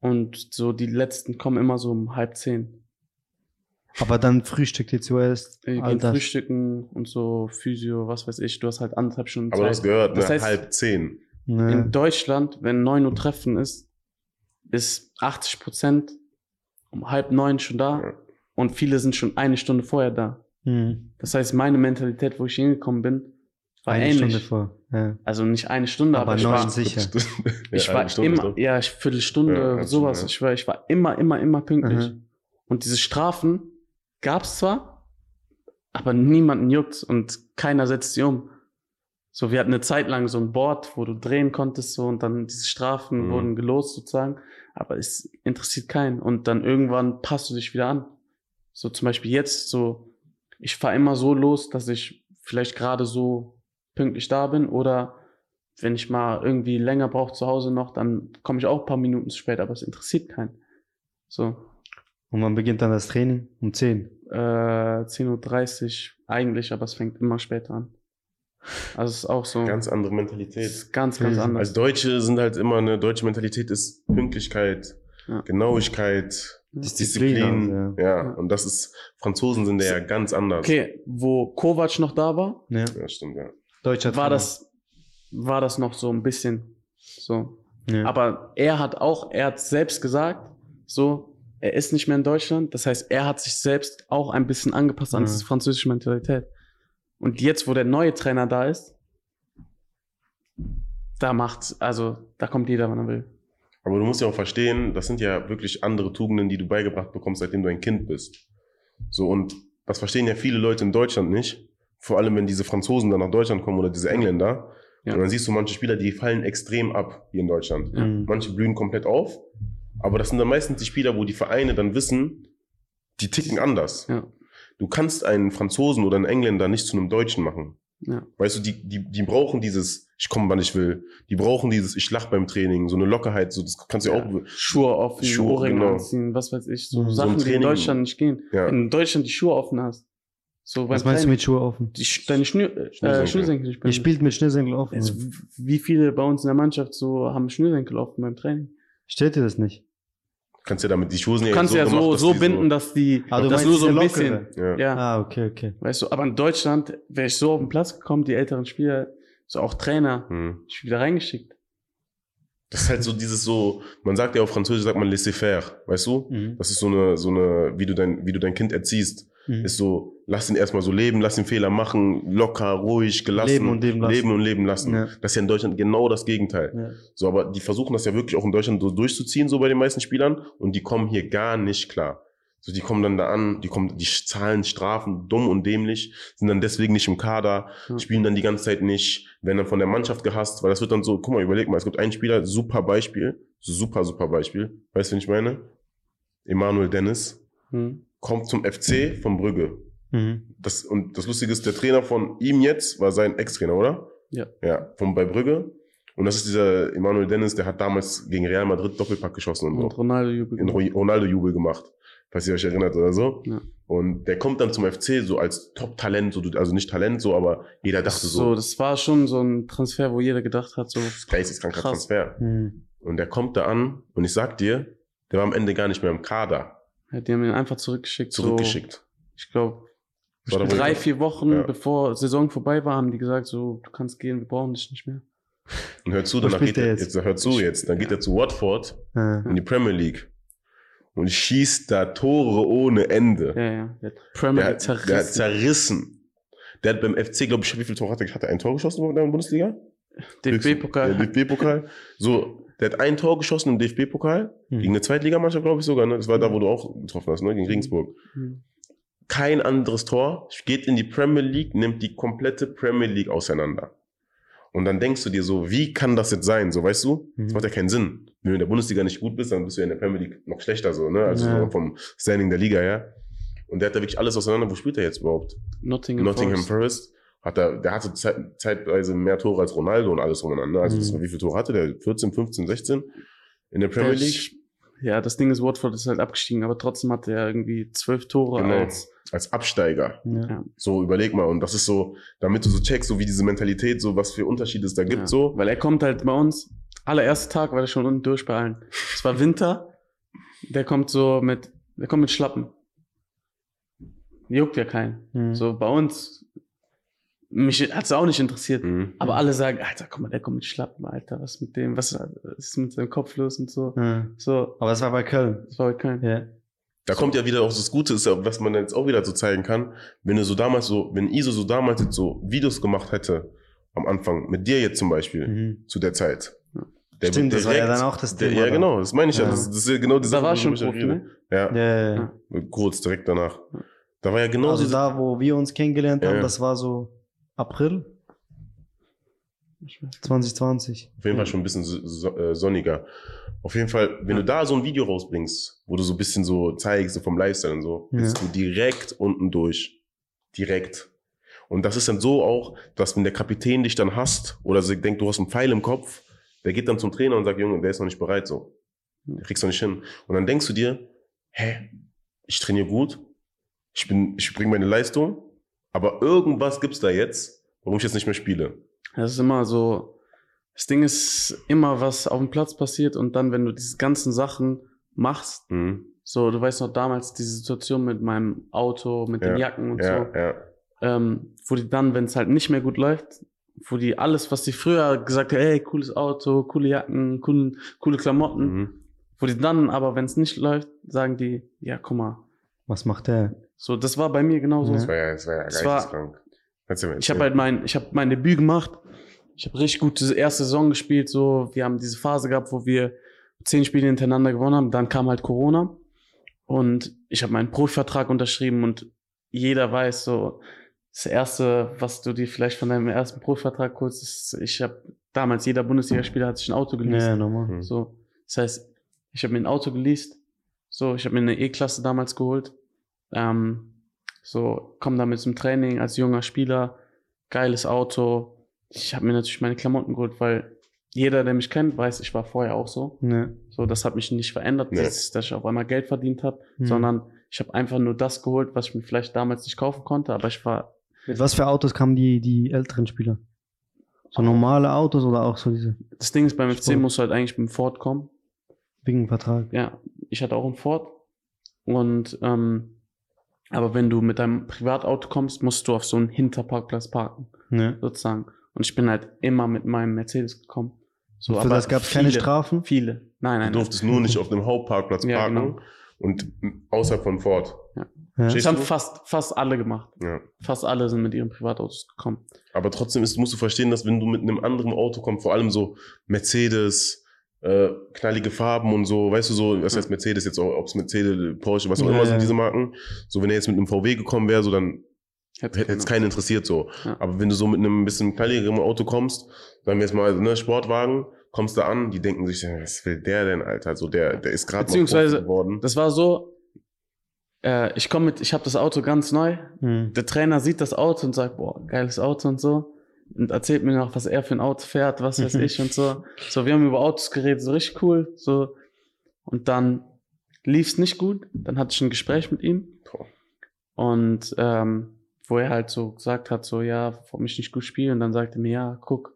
Und so die letzten kommen immer so um halb zehn. Aber dann frühstückt ihr zuerst. Wir gehen das. frühstücken und so Physio, was weiß ich. Du hast halt anderthalb Stunden Aber du hast Zeit. gehört, Das ne, heißt- halb zehn. Ja. In Deutschland, wenn 9 Uhr Treffen ist, ist 80 Prozent um halb neun schon da Ja. und viele sind schon eine Stunde vorher da. Mhm. Das heißt, meine Mentalität, wo ich hingekommen bin, war Eine ähnlich. Stunde vor. Ja. Also nicht eine Stunde, aber, Aber ich neun war, sicher. ich ja, war Stunde immer, ja, ich Viertelstunde, Ja, sowas. Ich war, ich war immer, immer, immer pünktlich. Mhm. Und diese Strafen gab's zwar, aber niemanden juckt und keiner setzt sie um. So, wir hatten eine Zeit lang so ein Board, wo du drehen konntest so und dann diese Strafen Mhm. wurden gelost sozusagen, aber es interessiert keinen und dann irgendwann passt du dich wieder an. So zum Beispiel jetzt so, ich fahre immer so los, dass ich vielleicht gerade so pünktlich da bin oder wenn ich mal irgendwie länger brauche zu Hause noch, dann komme ich auch ein paar Minuten zu spät, aber es interessiert keinen. So, Und wann beginnt dann das Training? Um 10. äh, 10.30 Uhr eigentlich, aber es fängt immer später an. Also es ist auch so. Ganz andere Mentalität. ist ganz, ganz Crazy. anders. Als Deutsche sind halt immer eine deutsche Mentalität ist Pünktlichkeit, Ja. Genauigkeit, Disziplin. Disziplin. ja. Ja. und das ist, Franzosen sind ja ganz anders. okay, wo Kovac noch da war, ja. Ja, stimmt, ja. Deutscher war das, war das noch so ein bisschen so. Ja. Aber er hat auch, er hat selbst gesagt, so, er ist nicht mehr in Deutschland. Das heißt, er hat sich selbst auch ein bisschen angepasst an Mhm. diese französische Mentalität. Und jetzt, wo der neue Trainer da ist, da macht, also, da kommt jeder, wann er will. Aber du musst ja auch verstehen, das sind ja wirklich andere Tugenden, die du beigebracht bekommst, seitdem du ein Kind bist. So, und das verstehen ja viele Leute in Deutschland nicht. Vor allem, wenn diese Franzosen dann nach Deutschland kommen oder diese Engländer. Ja. Und dann siehst du manche Spieler, die fallen extrem ab hier in Deutschland. Ja. Mhm. Manche blühen komplett auf. Aber das sind dann meistens die Spieler, wo die Vereine dann wissen, die ticken anders. Ja. Du kannst einen Franzosen oder einen Engländer nicht zu einem Deutschen machen. Ja. Weißt du, die, die, die brauchen dieses, ich komme, wann ich will. Die brauchen dieses, ich lach beim Training, so eine Lockerheit, so, das kannst du ja, Ja. auch, Schuhe offen, Schuhe, Ohrringe genau. anziehen, was weiß ich, so. So Sachen, die in Deutschland nicht gehen. ja. Wenn du in Deutschland die Schuhe offen hast, so Was meinst du Training, mit Schuhe offen? die, deine Schnür, äh, Schnürsenkel. Schnürsenkel nicht Ihr binden. spielt mit Schnürsenkel offen. Also, wie viele bei uns in der Mannschaft so haben Schnürsenkel offen beim Training? Steht dir das nicht? Kannst ja damit, die Du ja kannst ja so, gemacht, dass so binden, dass die, Ah, du das nur so ein bisschen? Ja. ja, Ah, okay, okay. weißt du, aber in Deutschland wäre ich so auf den Platz gekommen, die älteren Spieler, so auch Trainer, Hm. ich wieder reingeschickt. Das ist halt so dieses so, man sagt ja auf Französisch, sagt man laissez-faire, weißt du? Mhm. Das ist so eine, so eine, wie du dein, wie du dein Kind erziehst. Mhm. Ist so, lass ihn erstmal so leben, lass ihn Fehler machen, locker, ruhig, gelassen. Leben und leben lassen. Leben und leben lassen. Ja. Das ist ja in Deutschland genau das Gegenteil. Ja. So, aber die versuchen das ja wirklich auch in Deutschland so durchzuziehen, so bei den meisten Spielern, und die kommen hier gar nicht klar. So, die kommen dann da an, die kommen, die zahlen Strafen dumm und dämlich, sind dann deswegen nicht im Kader, Ja. spielen dann die ganze Zeit nicht, werden dann von der Mannschaft gehasst, weil das wird dann so, guck mal, überleg mal, es gibt einen Spieler, super Beispiel, super, super Beispiel, weißt du, wen ich meine? Emanuel Dennis, Hm. Kommt zum FC von Brügge. Mhm. Das, und das Lustige ist, der Trainer von ihm jetzt war sein Ex-Trainer, oder? Ja. Ja, von bei Brügge. Und das ist dieser Emanuel Dennis, der hat damals gegen Real Madrid Doppelpack geschossen und, Und so. Ronaldo jubelt. In Ro- Ronaldo-Jubel gemacht, falls ihr euch erinnert oder so. Ja. Und der kommt dann zum FC so als Top-Talent, so, also nicht Talent so, aber jeder dachte so, so, das war schon so ein Transfer, wo jeder gedacht hat, so, geisteskranker. Transfer. Mhm. Und der kommt da an und ich sag dir, der war am Ende gar nicht mehr im Kader, ja, die haben ihn einfach zurückgeschickt. zurückgeschickt. So, ich glaube, drei, vier Wochen Ja. bevor Saison vorbei war, haben die gesagt, so, du kannst gehen, wir brauchen dich nicht mehr. Und hör zu, spielt geht er jetzt? jetzt? hör zu jetzt, dann geht er zu Watford Ah. in die Premier League und schießt da Tore ohne Ende. Ja, ja. Der hat Premier Der, League hat- der hat zerrissen. zerrissen. Der hat beim FC, glaube ich, wie viele Tore hat er? Hat er ein Tor geschossen in der Bundesliga? DFB-Pokal. Der DFB-Pokal. So, der hat ein Tor geschossen im DFB-Pokal. Mhm. Gegen eine Zweitligamannschaft, glaube ich sogar. Ne? Das war da, wo du auch getroffen hast, ne? gegen Regensburg. Hm. Kein anderes Tor. Geht in die Premier League, nimmt die komplette Premier League auseinander. Und dann denkst du dir so, wie kann das jetzt sein? So, weißt du? Das Mhm. macht ja keinen Sinn. Wenn du in der Bundesliga nicht gut bist, dann bist du ja in der Premier League noch schlechter so, ne? Also Ja. so vom Standing der Liga her. Und der hat da wirklich alles auseinander. Wo spielt er jetzt überhaupt? Nottingham, Nottingham Forest. Forest. Hat er, der hatte zeit, zeitweise mehr Tore als Ronaldo und alles rumeinander. Also das, Mhm. wie viele Tore hatte der? 14, 15, 16 in der Premier Der League? Ja, das Ding ist, Watford ist halt abgestiegen, aber trotzdem hatte er irgendwie zwölf Tore Genau. als. Als Absteiger. Ja. Ja. So, überleg mal. Und das ist so, damit du so checkst, so wie diese Mentalität, so was für Unterschiede es da gibt, ja. so. Weil er kommt halt bei uns, allererster Tag war er schon unten durch bei allen. Es war Winter, der kommt so mit, der kommt mit Schlappen. Juckt ja keinen. Mhm. So bei uns, mich hat's auch nicht interessiert. Mhm. Aber alle sagen, Alter, guck mal, der kommt mit Schlappen, Alter, was mit dem, was ist mit seinem Kopf los und so. Ja. So, Aber es war bei Köln. das war halt kein. Ja. Da kommt ja wieder auch das Gute, ist ja, was man jetzt auch wieder so zeigen kann, wenn du so damals so, wenn Iso so damals jetzt so Videos gemacht hätte, am Anfang, mit dir jetzt zum Beispiel, Mhm. zu der Zeit. Der Stimmt, wird das war ja direkt- dann auch das der, Thema. Ja, genau, das meine ich ja. Ja. Das, das ist ja genau die Da Sache, war schon Profi, ne? Ja, Ja, ja, kurz, direkt danach. Da war ja genau Also diese, da, wo wir uns kennengelernt haben, Ja. das war so April Ich weiß. 2020. auf jeden Fall schon ein bisschen so, äh, sonniger. Auf jeden Fall, wenn du da so ein Video rausbringst, wo du so ein bisschen so zeigst, so vom Lifestyle und so, Ja. bist du direkt unten durch. Direkt. Und das ist dann so auch, dass wenn der Kapitän dich dann hasst oder sie denkt, du hast einen Pfeil im Kopf, der geht dann zum Trainer und sagt, Junge, der ist noch nicht bereit so. Der kriegst du nicht hin. Und dann denkst du dir, hä, ich trainiere gut, ich bin, ich bringe meine Leistung, aber irgendwas gibt's da jetzt, warum ich jetzt nicht mehr spiele. Das ist immer so, das Ding ist immer, was auf dem Platz passiert und dann, wenn du diese ganzen Sachen machst, Mhm. so, du weißt noch damals diese Situation mit meinem Auto, mit den Ja, Jacken und Ja, so, ja. ähm, wo die dann, wenn es halt nicht mehr gut läuft, wo die alles, was die früher gesagt haben, ey, cooles Auto, coole Jacken, coole, coole Klamotten, Mhm. wo die dann aber, wenn es nicht läuft, sagen die, ja, guck mal, Was macht der? So, das war bei mir genauso. Das war ja, das war ja Das war- Ich habe halt mein, ich habe mein Debüt gemacht. Ich habe richtig gut diese erste Saison gespielt. So, wir haben diese Phase gehabt, wo wir zehn Spiele hintereinander gewonnen haben. Dann kam halt Corona und ich habe meinen Profivertrag unterschrieben und jeder weiß so, das erste, was du dir vielleicht von deinem ersten Profivertrag holst, ist, ich habe damals jeder Bundesligaspieler hat sich ein Auto geleast. Ja, nochmal. Mhm. So, das heißt, ich habe mir ein Auto geleast. So, ich habe mir eine E-Klasse damals geholt. Ähm, so, komm damit zum Training als junger Spieler. Geiles Auto. Ich habe mir natürlich meine Klamotten geholt, weil jeder, der mich kennt, weiß, ich war vorher auch so. Ja. So, das hat mich nicht verändert, Nee. dass, dass ich auf einmal Geld verdient habe, Mhm. sondern ich habe einfach nur das geholt, was ich mir vielleicht damals nicht kaufen konnte, aber ich war Mit was für Autos kamen die, die älteren Spieler? So normale Autos oder auch so diese das Ding ist, beim FC musst du halt eigentlich mit dem Ford kommen. wegen Vertrag? Ja, ich hatte auch einen Ford. Und ähm, aber wenn du mit deinem Privatauto kommst, musst du auf so einen Hinterparkplatz parken, Ja. sozusagen. Und ich bin halt immer mit meinem Mercedes gekommen. So, Für das gab es keine viele- Strafen? Viele. Nein, nein. Du durftest nur nicht auf dem Hauptparkplatz Ja, parken genau. und außerhalb von Ford. Ja. Das Stehst haben fast, fast alle gemacht. Ja. Fast alle sind mit ihren Privatautos gekommen. Aber trotzdem ist, musst du verstehen, dass wenn du mit einem anderen Auto kommst, vor allem so Mercedes, äh, knallige Farben und so, weißt du so, was heißt Mercedes jetzt auch, ob es Mercedes, Porsche, was auch Ja, immer sind ja. diese Marken. So, wenn er jetzt mit einem VW gekommen wäre, so dann Hätte hätte es keinen interessiert so. Ja. Aber wenn du so mit einem bisschen knalligeren Auto kommst, sagen wir jetzt mal, ne, Sportwagen, kommst da an, die denken sich, was will der denn, Alter? So, der, der ist gerade Beziehungsweise- geworden. Das war so, äh, ich komme mit, ich habe das Auto ganz neu. Hm. Der Trainer sieht das Auto und sagt, boah, geiles Auto und so. Und erzählt mir noch, was er für ein Auto fährt, was weiß ich und so. So, wir haben über Autos geredet, so richtig cool. So. Und dann lief es nicht gut. Dann hatte ich ein Gespräch mit ihm. Und ähm, wo er halt so gesagt hat, so, ja, warum ich nicht gut spiele. Und dann sagte er mir, ja, guck,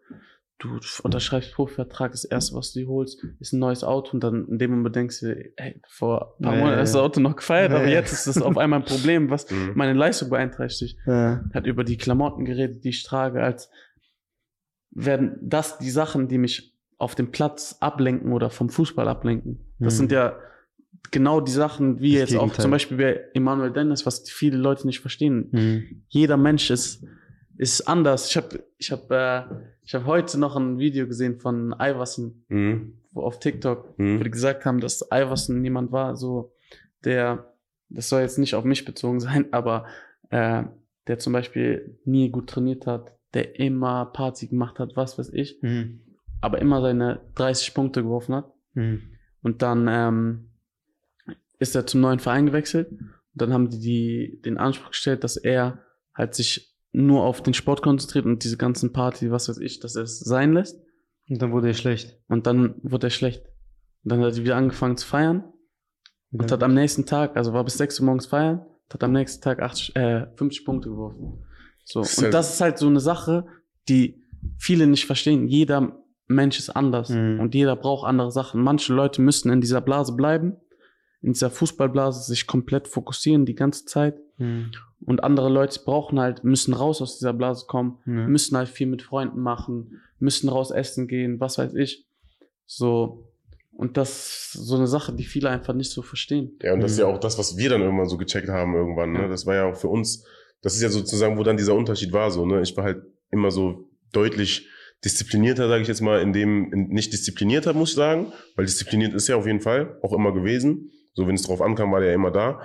du unterschreibst Profivertrag, das erste, was du dir holst, ist ein neues Auto. Und dann in dem Moment denkst du, ey, vor ein paar Nee. Monaten du das Auto noch gefeiert, aber Nee. jetzt ist das auf einmal ein Problem, was Mhm. meine Leistung beeinträchtigt. Ja. Hat über die Klamotten geredet, die ich trage, als werden das die Sachen, die mich auf dem Platz ablenken oder vom Fußball ablenken. Das Mhm. sind ja genau die Sachen, wie Das jetzt auch Gegenteil. zum Beispiel bei Emmanuel Dennis, was viele Leute nicht verstehen. Hm. Jeder Mensch ist, ist anders. Ich habe ich hab, äh, ich hab heute noch ein Video gesehen von Iverson Mhm. wo auf TikTok, Mhm. wo die gesagt haben, dass Iverson jemand war, so der, das soll jetzt nicht auf mich bezogen sein, aber äh, der zum Beispiel nie gut trainiert hat, der immer Party gemacht hat, was weiß ich, Hm. aber immer seine 30 Punkte geworfen hat. Hm. Und dann ähm, ist er zum neuen Verein gewechselt. Und dann haben die, die den Anspruch gestellt, dass er halt sich nur auf den Sport konzentriert und diese ganzen Party, was weiß ich, dass er es sein lässt. Und dann wurde er schlecht. Und dann wurde er schlecht. Und dann hat er wieder angefangen zu feiern und hat am nächsten Tag, also war bis 6 Uhr morgens feiern, hat am nächsten Tag 80, äh, 50 Punkte geworfen. So. Und das ist halt so eine Sache, die viele nicht verstehen. Jeder Mensch ist anders Mhm. und jeder braucht andere Sachen. Manche Leute müssen in dieser Blase bleiben, in dieser Fußballblase sich komplett fokussieren die ganze Zeit. Hm. Und andere Leute brauchen halt, müssen raus aus dieser Blase kommen, Ja. müssen halt viel mit Freunden machen, müssen raus essen gehen, was weiß ich. So. Und das ist so eine Sache, die viele einfach nicht so verstehen. Ja, und das ist ja Mhm. auch das, was wir dann irgendwann so gecheckt haben irgendwann. Ne? Ja. Das war ja auch für uns, das ist ja sozusagen, wo dann dieser Unterschied war. So, ne? Ich war halt immer so deutlich disziplinierter, sage ich jetzt mal, in dem, in, nicht disziplinierter, muss ich sagen, weil diszipliniert ist ja auf jeden Fall auch immer gewesen. So, wenn es drauf ankam, war der ja immer da.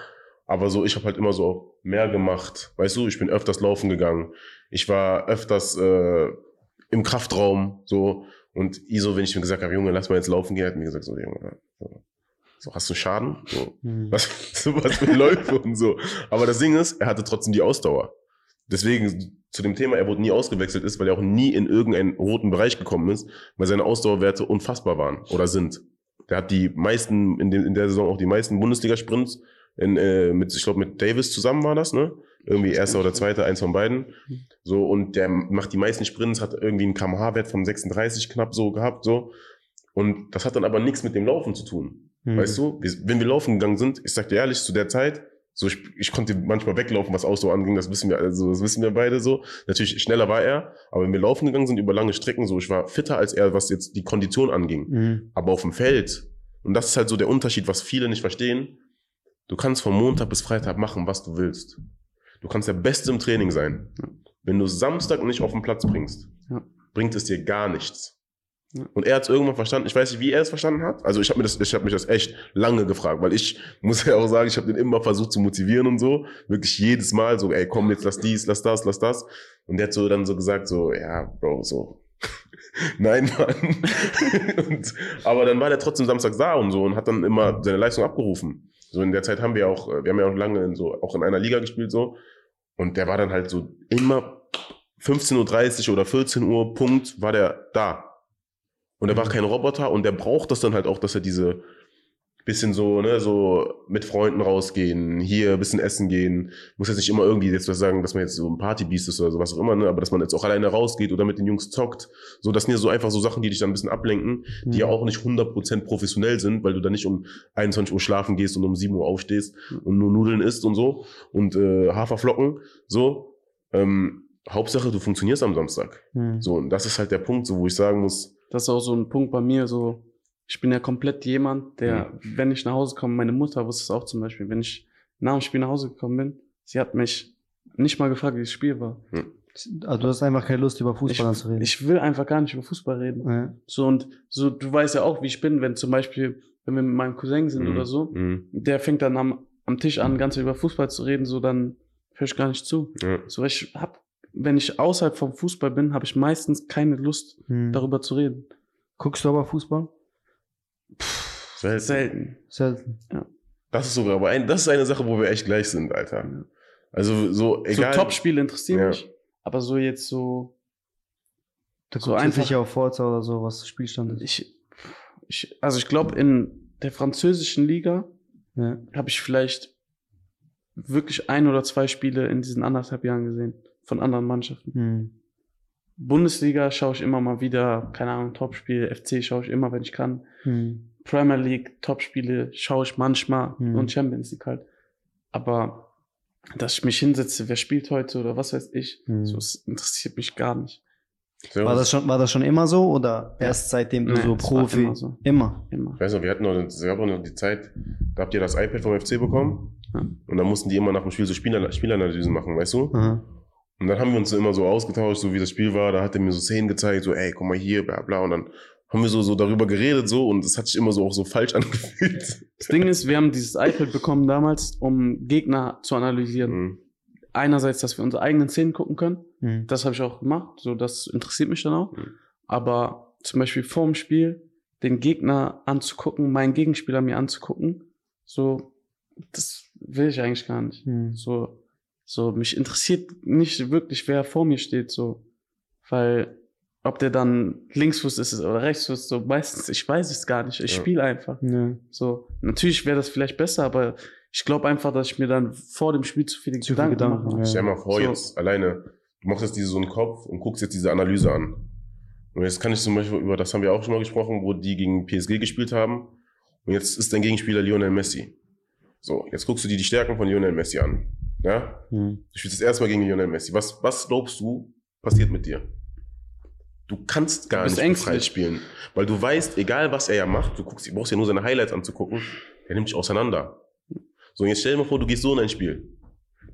Aber so, ich habe halt immer so mehr gemacht. Weißt du, ich bin öfters laufen gegangen. Ich war öfters äh, im Kraftraum, so. Und Iso, wenn ich mir gesagt habe, Junge, lass mal jetzt laufen gehen, hat mir gesagt, so, Junge, so, so hast du Schaden? So, Hm. was, so was mit Läufe und so. Aber das Ding ist, er hatte trotzdem die Ausdauer. deswegen zu dem Thema, er wurde nie ausgewechselt ist, weil er auch nie in irgendeinen roten Bereich gekommen ist, weil seine Ausdauerwerte unfassbar waren oder sind. Der hat die meisten, in, dem, in der Saison auch die meisten Bundesliga-Sprints in, äh, mit, ich glaube, mit Davis zusammen war das, ne? Irgendwie erster oder zweiter, eins von beiden. So, und der macht die meisten Sprints, hat irgendwie einen kmh-Wert von 36 knapp so gehabt, so. Und das hat dann aber nichts mit dem Laufen zu tun. Mhm. Weißt du, wenn wir laufen gegangen sind, ich sag dir ehrlich, zu der Zeit, so ich, ich konnte manchmal weglaufen, was Ausdauer anging, das wissen wir, also das wissen wir beide so. Natürlich schneller war er, aber wenn wir laufen gegangen sind über lange Strecken, so ich war fitter als er, was jetzt die Kondition anging. Mhm. Aber auf dem Feld, und das ist halt so der Unterschied, was viele nicht verstehen, du kannst von Montag bis Freitag machen, was du willst. Du kannst der Beste im Training sein. Wenn du Samstag nicht auf den Platz bringst, Ja. bringt es dir gar nichts. Und er hat es irgendwann verstanden. Ich weiß nicht, wie er es verstanden hat. Also ich habe mir das, ich habe mich das echt lange gefragt, weil ich muss ja auch sagen, ich habe den immer versucht zu motivieren und so, wirklich jedes Mal so, ey, komm jetzt lass dies, lass das, lass das. Und der hat so dann so gesagt, so, ja, Bro, so, nein, Mann. und, aber dann war der trotzdem samstags da und so und hat dann immer seine Leistung abgerufen. So in der Zeit haben wir auch, äh, wir haben ja auch lange in so, auch in einer Liga gespielt so. Und der war dann halt so immer 15.30 Uhr oder 14 Uhr, Punkt, war der da. Und er war kein Roboter und der braucht das dann halt auch, dass er diese bisschen so, ne, so mit Freunden rausgehen, hier ein bisschen essen gehen. Muss jetzt nicht immer irgendwie jetzt was sagen, dass man jetzt so ein Partybeast ist oder sowas auch immer, ne, aber dass man jetzt auch alleine rausgeht oder mit den Jungs zockt. So, das sind ja so einfach so Sachen, die dich dann ein bisschen ablenken, die ja auch nicht 100% professionell sind, weil du dann nicht um 21 Uhr schlafen gehst und um 7 Uhr aufstehst und nur Nudeln isst und so und äh, Haferflocken, so. Ähm, Hauptsache, du funktionierst am Samstag. Mhm. So, und das ist halt der Punkt, so, wo ich sagen muss, Das ist auch so ein Punkt bei mir, so, ich bin ja komplett jemand, der, wenn ich nach Hause komme, meine Mutter wusste es auch zum Beispiel, wenn ich nach dem Spiel nach Hause gekommen bin, sie hat mich nicht mal gefragt, wie das Spiel war. Also du hast einfach keine Lust, über Fußball Ich, zu reden. ich will einfach gar nicht über Fußball reden. ja. So, und so, du weißt ja auch, wie ich bin, wenn zum Beispiel, wenn wir mit meinem Cousin sind Mhm. oder so, Mhm. der fängt dann am, am Tisch an, ganz über Fußball zu reden, so, dann höre ich gar nicht zu. Ja. So, ich hab, wenn ich außerhalb vom Fußball bin, habe ich meistens keine Lust, Mhm. darüber zu reden. Guckst du aber Fußball? Selten. Selten. Selten. Das ist sogar aber ein, das ist eine Sache, wo wir echt gleich sind, Alter. Also so egal. So Topspiele interessieren Ja. mich. Aber so jetzt so, Da So einfach- sicher auf Forza oder so, was Spielstand ist. ich, ich also ich glaube, in der französischen Liga Ja. habe ich vielleicht wirklich ein oder zwei Spiele in diesen anderthalb Jahren gesehen von anderen Mannschaften. Mhm. Bundesliga schaue ich immer mal wieder, keine Ahnung, Topspiel, FC schaue ich immer, wenn ich kann. Mhm. Premier League, Topspiele schaue ich manchmal Mhm. und Champions League halt. Aber dass ich mich hinsetze, wer spielt heute oder was weiß ich, Mhm. so, es interessiert mich gar nicht. So, War, das schon, war das schon immer so oder Ja. erst seitdem du Nee, so Profi? immer so. Immer. Immer. Ich weiß noch, wir hatten noch, es gab noch die Zeit, da habt ihr das iPad vom FC bekommen Ja. und dann mussten die immer nach dem Spiel so Spieler, Spielanalysen machen, weißt du? Aha. Und dann haben wir uns immer so ausgetauscht, so wie das Spiel war. Da hat er mir so Szenen gezeigt, so, ey, guck mal hier, bla bla. Und dann haben wir so, so darüber geredet, so, und es hat sich immer so auch so falsch angefühlt. Das Ding ist, wir haben dieses iPad bekommen damals, um Gegner zu analysieren. Mhm. Einerseits, dass wir unsere eigenen Szenen gucken können. Mhm. Das habe ich auch gemacht. So, das interessiert mich dann auch. Mhm. Aber zum Beispiel vor dem Spiel den Gegner anzugucken, meinen Gegenspieler mir anzugucken, so, das will ich eigentlich gar nicht. Mhm. So, so, mich interessiert nicht wirklich, wer vor mir steht, so. Weil, ob der dann Linksfuß ist oder Rechtsfuß, so meistens, ich weiß es gar nicht. Ich Ja. spiele einfach. Ja. So, natürlich wäre das vielleicht besser, aber ich glaube einfach, dass ich mir dann vor dem Spiel zu viele Zu Gedanken, Gedanken, mache. ja. Stell mal vor, So. jetzt alleine, du machst jetzt diese, so einen Kopf und guckst jetzt diese Analyse an. Und jetzt kann ich zum Beispiel, über das haben wir auch schon mal gesprochen, wo die gegen PSG gespielt haben. Und jetzt ist dein Gegenspieler Lionel Messi. So, jetzt guckst du dir die Stärken von Lionel Messi an. Ja? Mhm. Du spielst das erste Mal gegen Lionel Messi. Was, was glaubst du, passiert mit dir? Du kannst gar Du nicht befreit spielen. Weil du weißt, egal was er ja macht, du guckst, du brauchst ja nur seine Highlights anzugucken, der nimmt dich auseinander. So, jetzt stell dir mal vor, du gehst so in ein Spiel.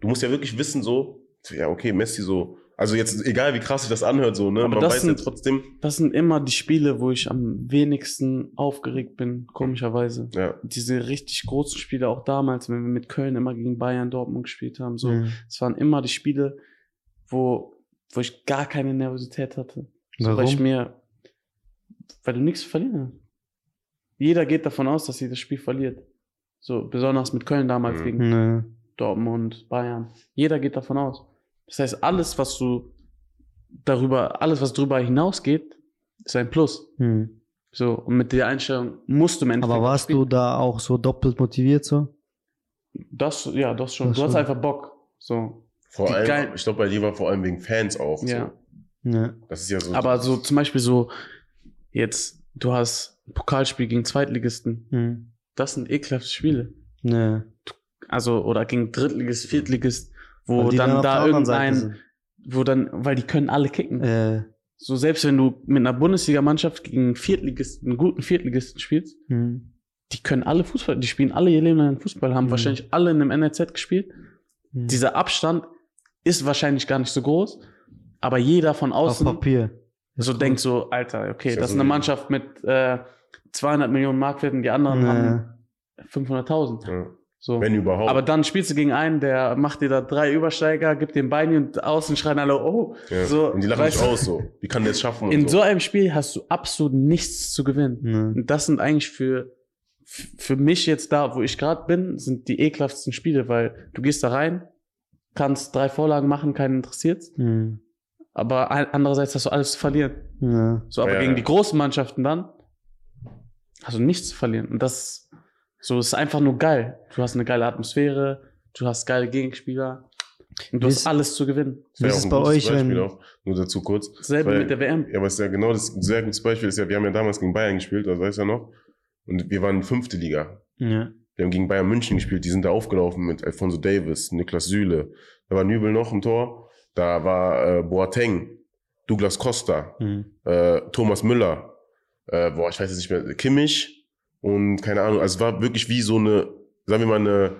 Du musst ja wirklich wissen, so, ja, okay, Messi so. Also jetzt, egal wie krass sich das anhört, so, ne? Aber Man das weiß ja sind- trotzdem, Das sind immer die Spiele, wo ich am wenigsten aufgeregt bin, komischerweise. ja. Diese richtig großen Spiele, auch damals, wenn wir mit Köln immer gegen Bayern Dortmund gespielt haben, so, Mhm. es waren immer die Spiele, wo, wo ich gar keine Nervosität hatte. So, weil Warum? ich mir, weil du nichts verlieren hast. Jeder geht davon aus, dass sie das Spiel verliert. So, besonders mit Köln damals Mhm. gegen Nee. Dortmund, Bayern. Jeder geht davon aus. Das heißt, alles, was du darüber, alles, was darüber hinausgeht, ist ein Plus. Hm. So, und mit der Einstellung musst du im Endeffekt Aber warst spielen. du da auch so doppelt motiviert so? Das, ja, das schon. Das du hast schon. einfach Bock. So. Vor Die allem, geil- ich glaube, bei dir war vor allem wegen Fans auch. Ja. So. Ja. Das ist ja so. Aber so zum Beispiel so, jetzt, du hast ein Pokalspiel gegen Zweitligisten. Hm. Das sind ekelhafte Spiele. Nee. Also, oder gegen Drittligist, Viertligist, wo Weil die dann auf der da irgendein, wo dann, weil die können alle kicken. Äh, So, selbst wenn du mit einer Bundesligamannschaft gegen einen Viertligisten, einen guten Viertligisten spielst, hm. die können alle Fußball, die spielen alle ihr Leben lang Fußball, haben Mhm. wahrscheinlich alle in einem NRZ gespielt. Hm. Dieser Abstand ist wahrscheinlich gar nicht so groß, aber jeder von Auf außen Papier. so cool. denkt so, Alter, okay, ja das ist eine Mannschaft mit äh, 200 Millionen Marktwert und die anderen haben Nee. 500.000. ja. So. Wenn überhaupt. Aber dann spielst du gegen einen, der macht dir da drei Übersteiger, gibt den Bein und außen schreien alle, oh. ja. so, und die lachen dich aus so. Wie kann der es schaffen? und In so einem Spiel hast du absolut nichts zu gewinnen. Nee. Und das sind eigentlich für, für mich jetzt da, wo ich gerade bin, sind die ekelhaftsten Spiele, weil du gehst da rein, kannst drei Vorlagen machen, keinen interessiert. Hm. Aber andererseits hast du alles zu verlieren. Ja. So, aber Ja, gegen ja. die großen Mannschaften dann hast du nichts zu verlieren. Und das so ist einfach nur geil. Du hast eine geile Atmosphäre, du hast geile Gegenspieler und du Wie hast ist- alles zu gewinnen. Wie ist es ein bei gutes euch, wenn- Beispiel auch. Nur dazu kurz. Selbe Weil- mit der WM. Ja, aber es ist ja genau das ein sehr gutes Beispiel ist ja, wir haben ja damals gegen Bayern gespielt, das weißt du ja noch. Und wir waren fünfte Liga. Ja. Wir haben gegen Bayern München gespielt, die sind da aufgelaufen mit Alfonso Davis, Niklas Süle. Da war Nübel noch im Tor. Da war äh, Boateng, Douglas Costa, Hm. äh, Thomas Müller, äh, boah, ich weiß jetzt nicht mehr, Kimmich und keine Ahnung. Also es war wirklich wie so eine, sagen wir mal, eine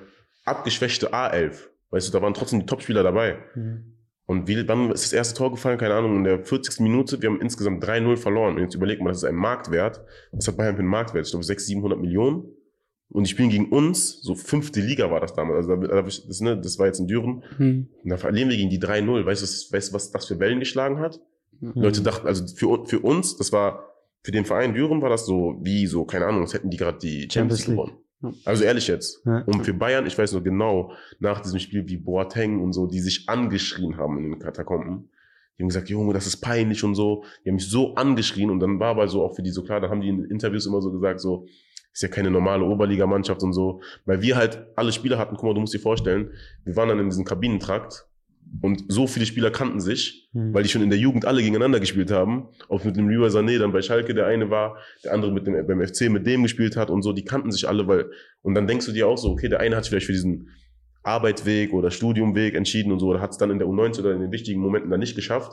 abgeschwächte A11. Weißt du, da waren trotzdem die Topspieler dabei. Hm. Und wie, wann ist das erste Tor gefallen? Keine Ahnung, in der 40. Minute. Wir haben insgesamt 3-0 verloren. Und jetzt überleg mal, das ist ein Marktwert. Was hat Bayern für einen Marktwert? Ich glaube 600, 700 Millionen. Und die spielen gegen uns. So fünfte Liga war das damals. Also da- da- das, ne, das war jetzt in Düren. Hm. Und da verlieren wir gegen die 3-0. Weißt du, was- weißt was das für Wellen geschlagen hat? Hm. Leute dachten, also für, für uns, das war, für den Verein Düren war das so, wie so, keine Ahnung, als hätten die gerade die Champions League gewonnen. Also ehrlich jetzt. Ja. Und für Bayern, ich weiß noch genau, nach diesem Spiel wie Boateng und so, die sich angeschrien haben in den Katakomben. Die haben gesagt, Junge, das ist peinlich und so. Die haben mich so angeschrien und dann war aber so auch für die so klar, da haben die in Interviews immer so gesagt, so, ist ja keine normale Oberligamannschaft und so. Weil wir halt alle Spieler hatten, guck mal, du musst dir vorstellen, wir waren dann in diesem Kabinentrakt und so viele Spieler kannten sich, Hm. weil die schon in der Jugend alle gegeneinander gespielt haben. Auch mit dem Leroy Sané dann bei Schalke der eine war, der andere mit dem, beim FC mit dem gespielt hat und so, die kannten sich alle, weil, und dann denkst du dir auch so, okay, der eine hat sich vielleicht für diesen Arbeitsweg oder Studiumweg entschieden und so, oder hat es dann in der U19 oder in den wichtigen Momenten dann nicht geschafft.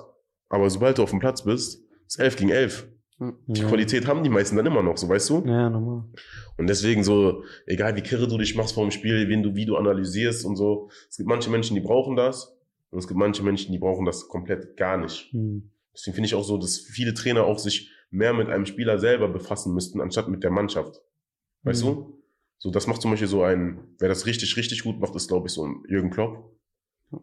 Aber sobald du auf dem Platz bist, ist 11 gegen 11. Die ja. Qualität haben die meisten dann immer noch, so weißt du? Ja, normal. Und deswegen so, egal wie kirre du dich machst vor dem Spiel, wen du, wie du analysierst und so. Es gibt manche Menschen, die brauchen das. Und es gibt manche Menschen, die brauchen das komplett gar nicht. Hm. Deswegen finde ich auch so, dass viele Trainer auch sich mehr mit einem Spieler selber befassen müssten, anstatt mit der Mannschaft. Weißt Mhm. du? So, das macht zum Beispiel so ein, wer das richtig, richtig gut macht, ist, glaube ich, so ein Jürgen Klopp.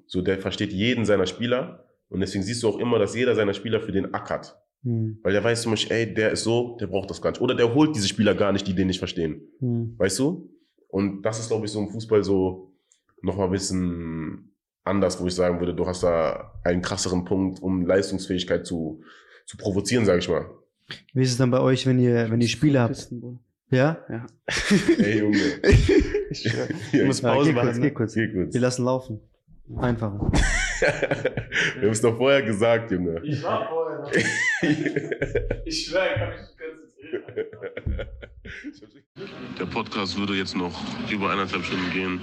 So, der versteht jeden seiner Spieler. Und deswegen siehst du auch immer, dass jeder seiner Spieler für den ackert. Hm. Weil der weiß zum Beispiel, ey, der ist so, der braucht das gar nicht. Oder der holt diese Spieler gar nicht, die den nicht verstehen. Hm. Weißt du? Und das ist, glaube ich, so im Fußball so nochmal ein bisschen anders, wo ich sagen würde, du hast da einen krasseren Punkt, um Leistungsfähigkeit zu, zu provozieren, sage ich mal. Wie ist es dann bei euch, wenn ihr, wenn ihr Spiele habt? Ja? Ja. Ey, Junge. Ich. Ja, Du musst Ja, Pause geh kurz, machen. geh Ne? kurz. Geh kurz. Wir lassen laufen. Einfacher. Wir haben es doch vorher gesagt, Junge. Ich war vorher. Ich schwör, ich kann mich konzentrieren. Der Podcast würde jetzt noch über eineinhalb Stunden gehen,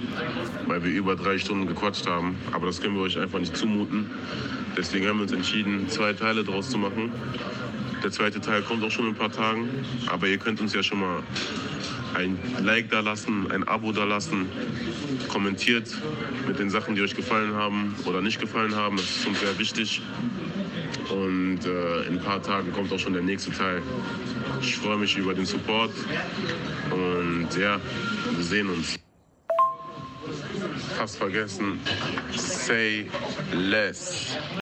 weil wir über drei Stunden gequatscht haben. Aber das können wir euch einfach nicht zumuten. Deswegen haben wir uns entschieden, zwei Teile draus zu machen. Der zweite Teil kommt auch schon in ein paar Tagen. Aber ihr könnt uns ja schon mal ein Like da lassen, ein Abo da lassen. Kommentiert mit den Sachen, die euch gefallen haben oder nicht gefallen haben. Das ist uns sehr wichtig. Und äh, in ein paar Tagen kommt auch schon der nächste Teil. Ich freue mich über den Support. Und ja, wir sehen uns. Fast vergessen. Say less.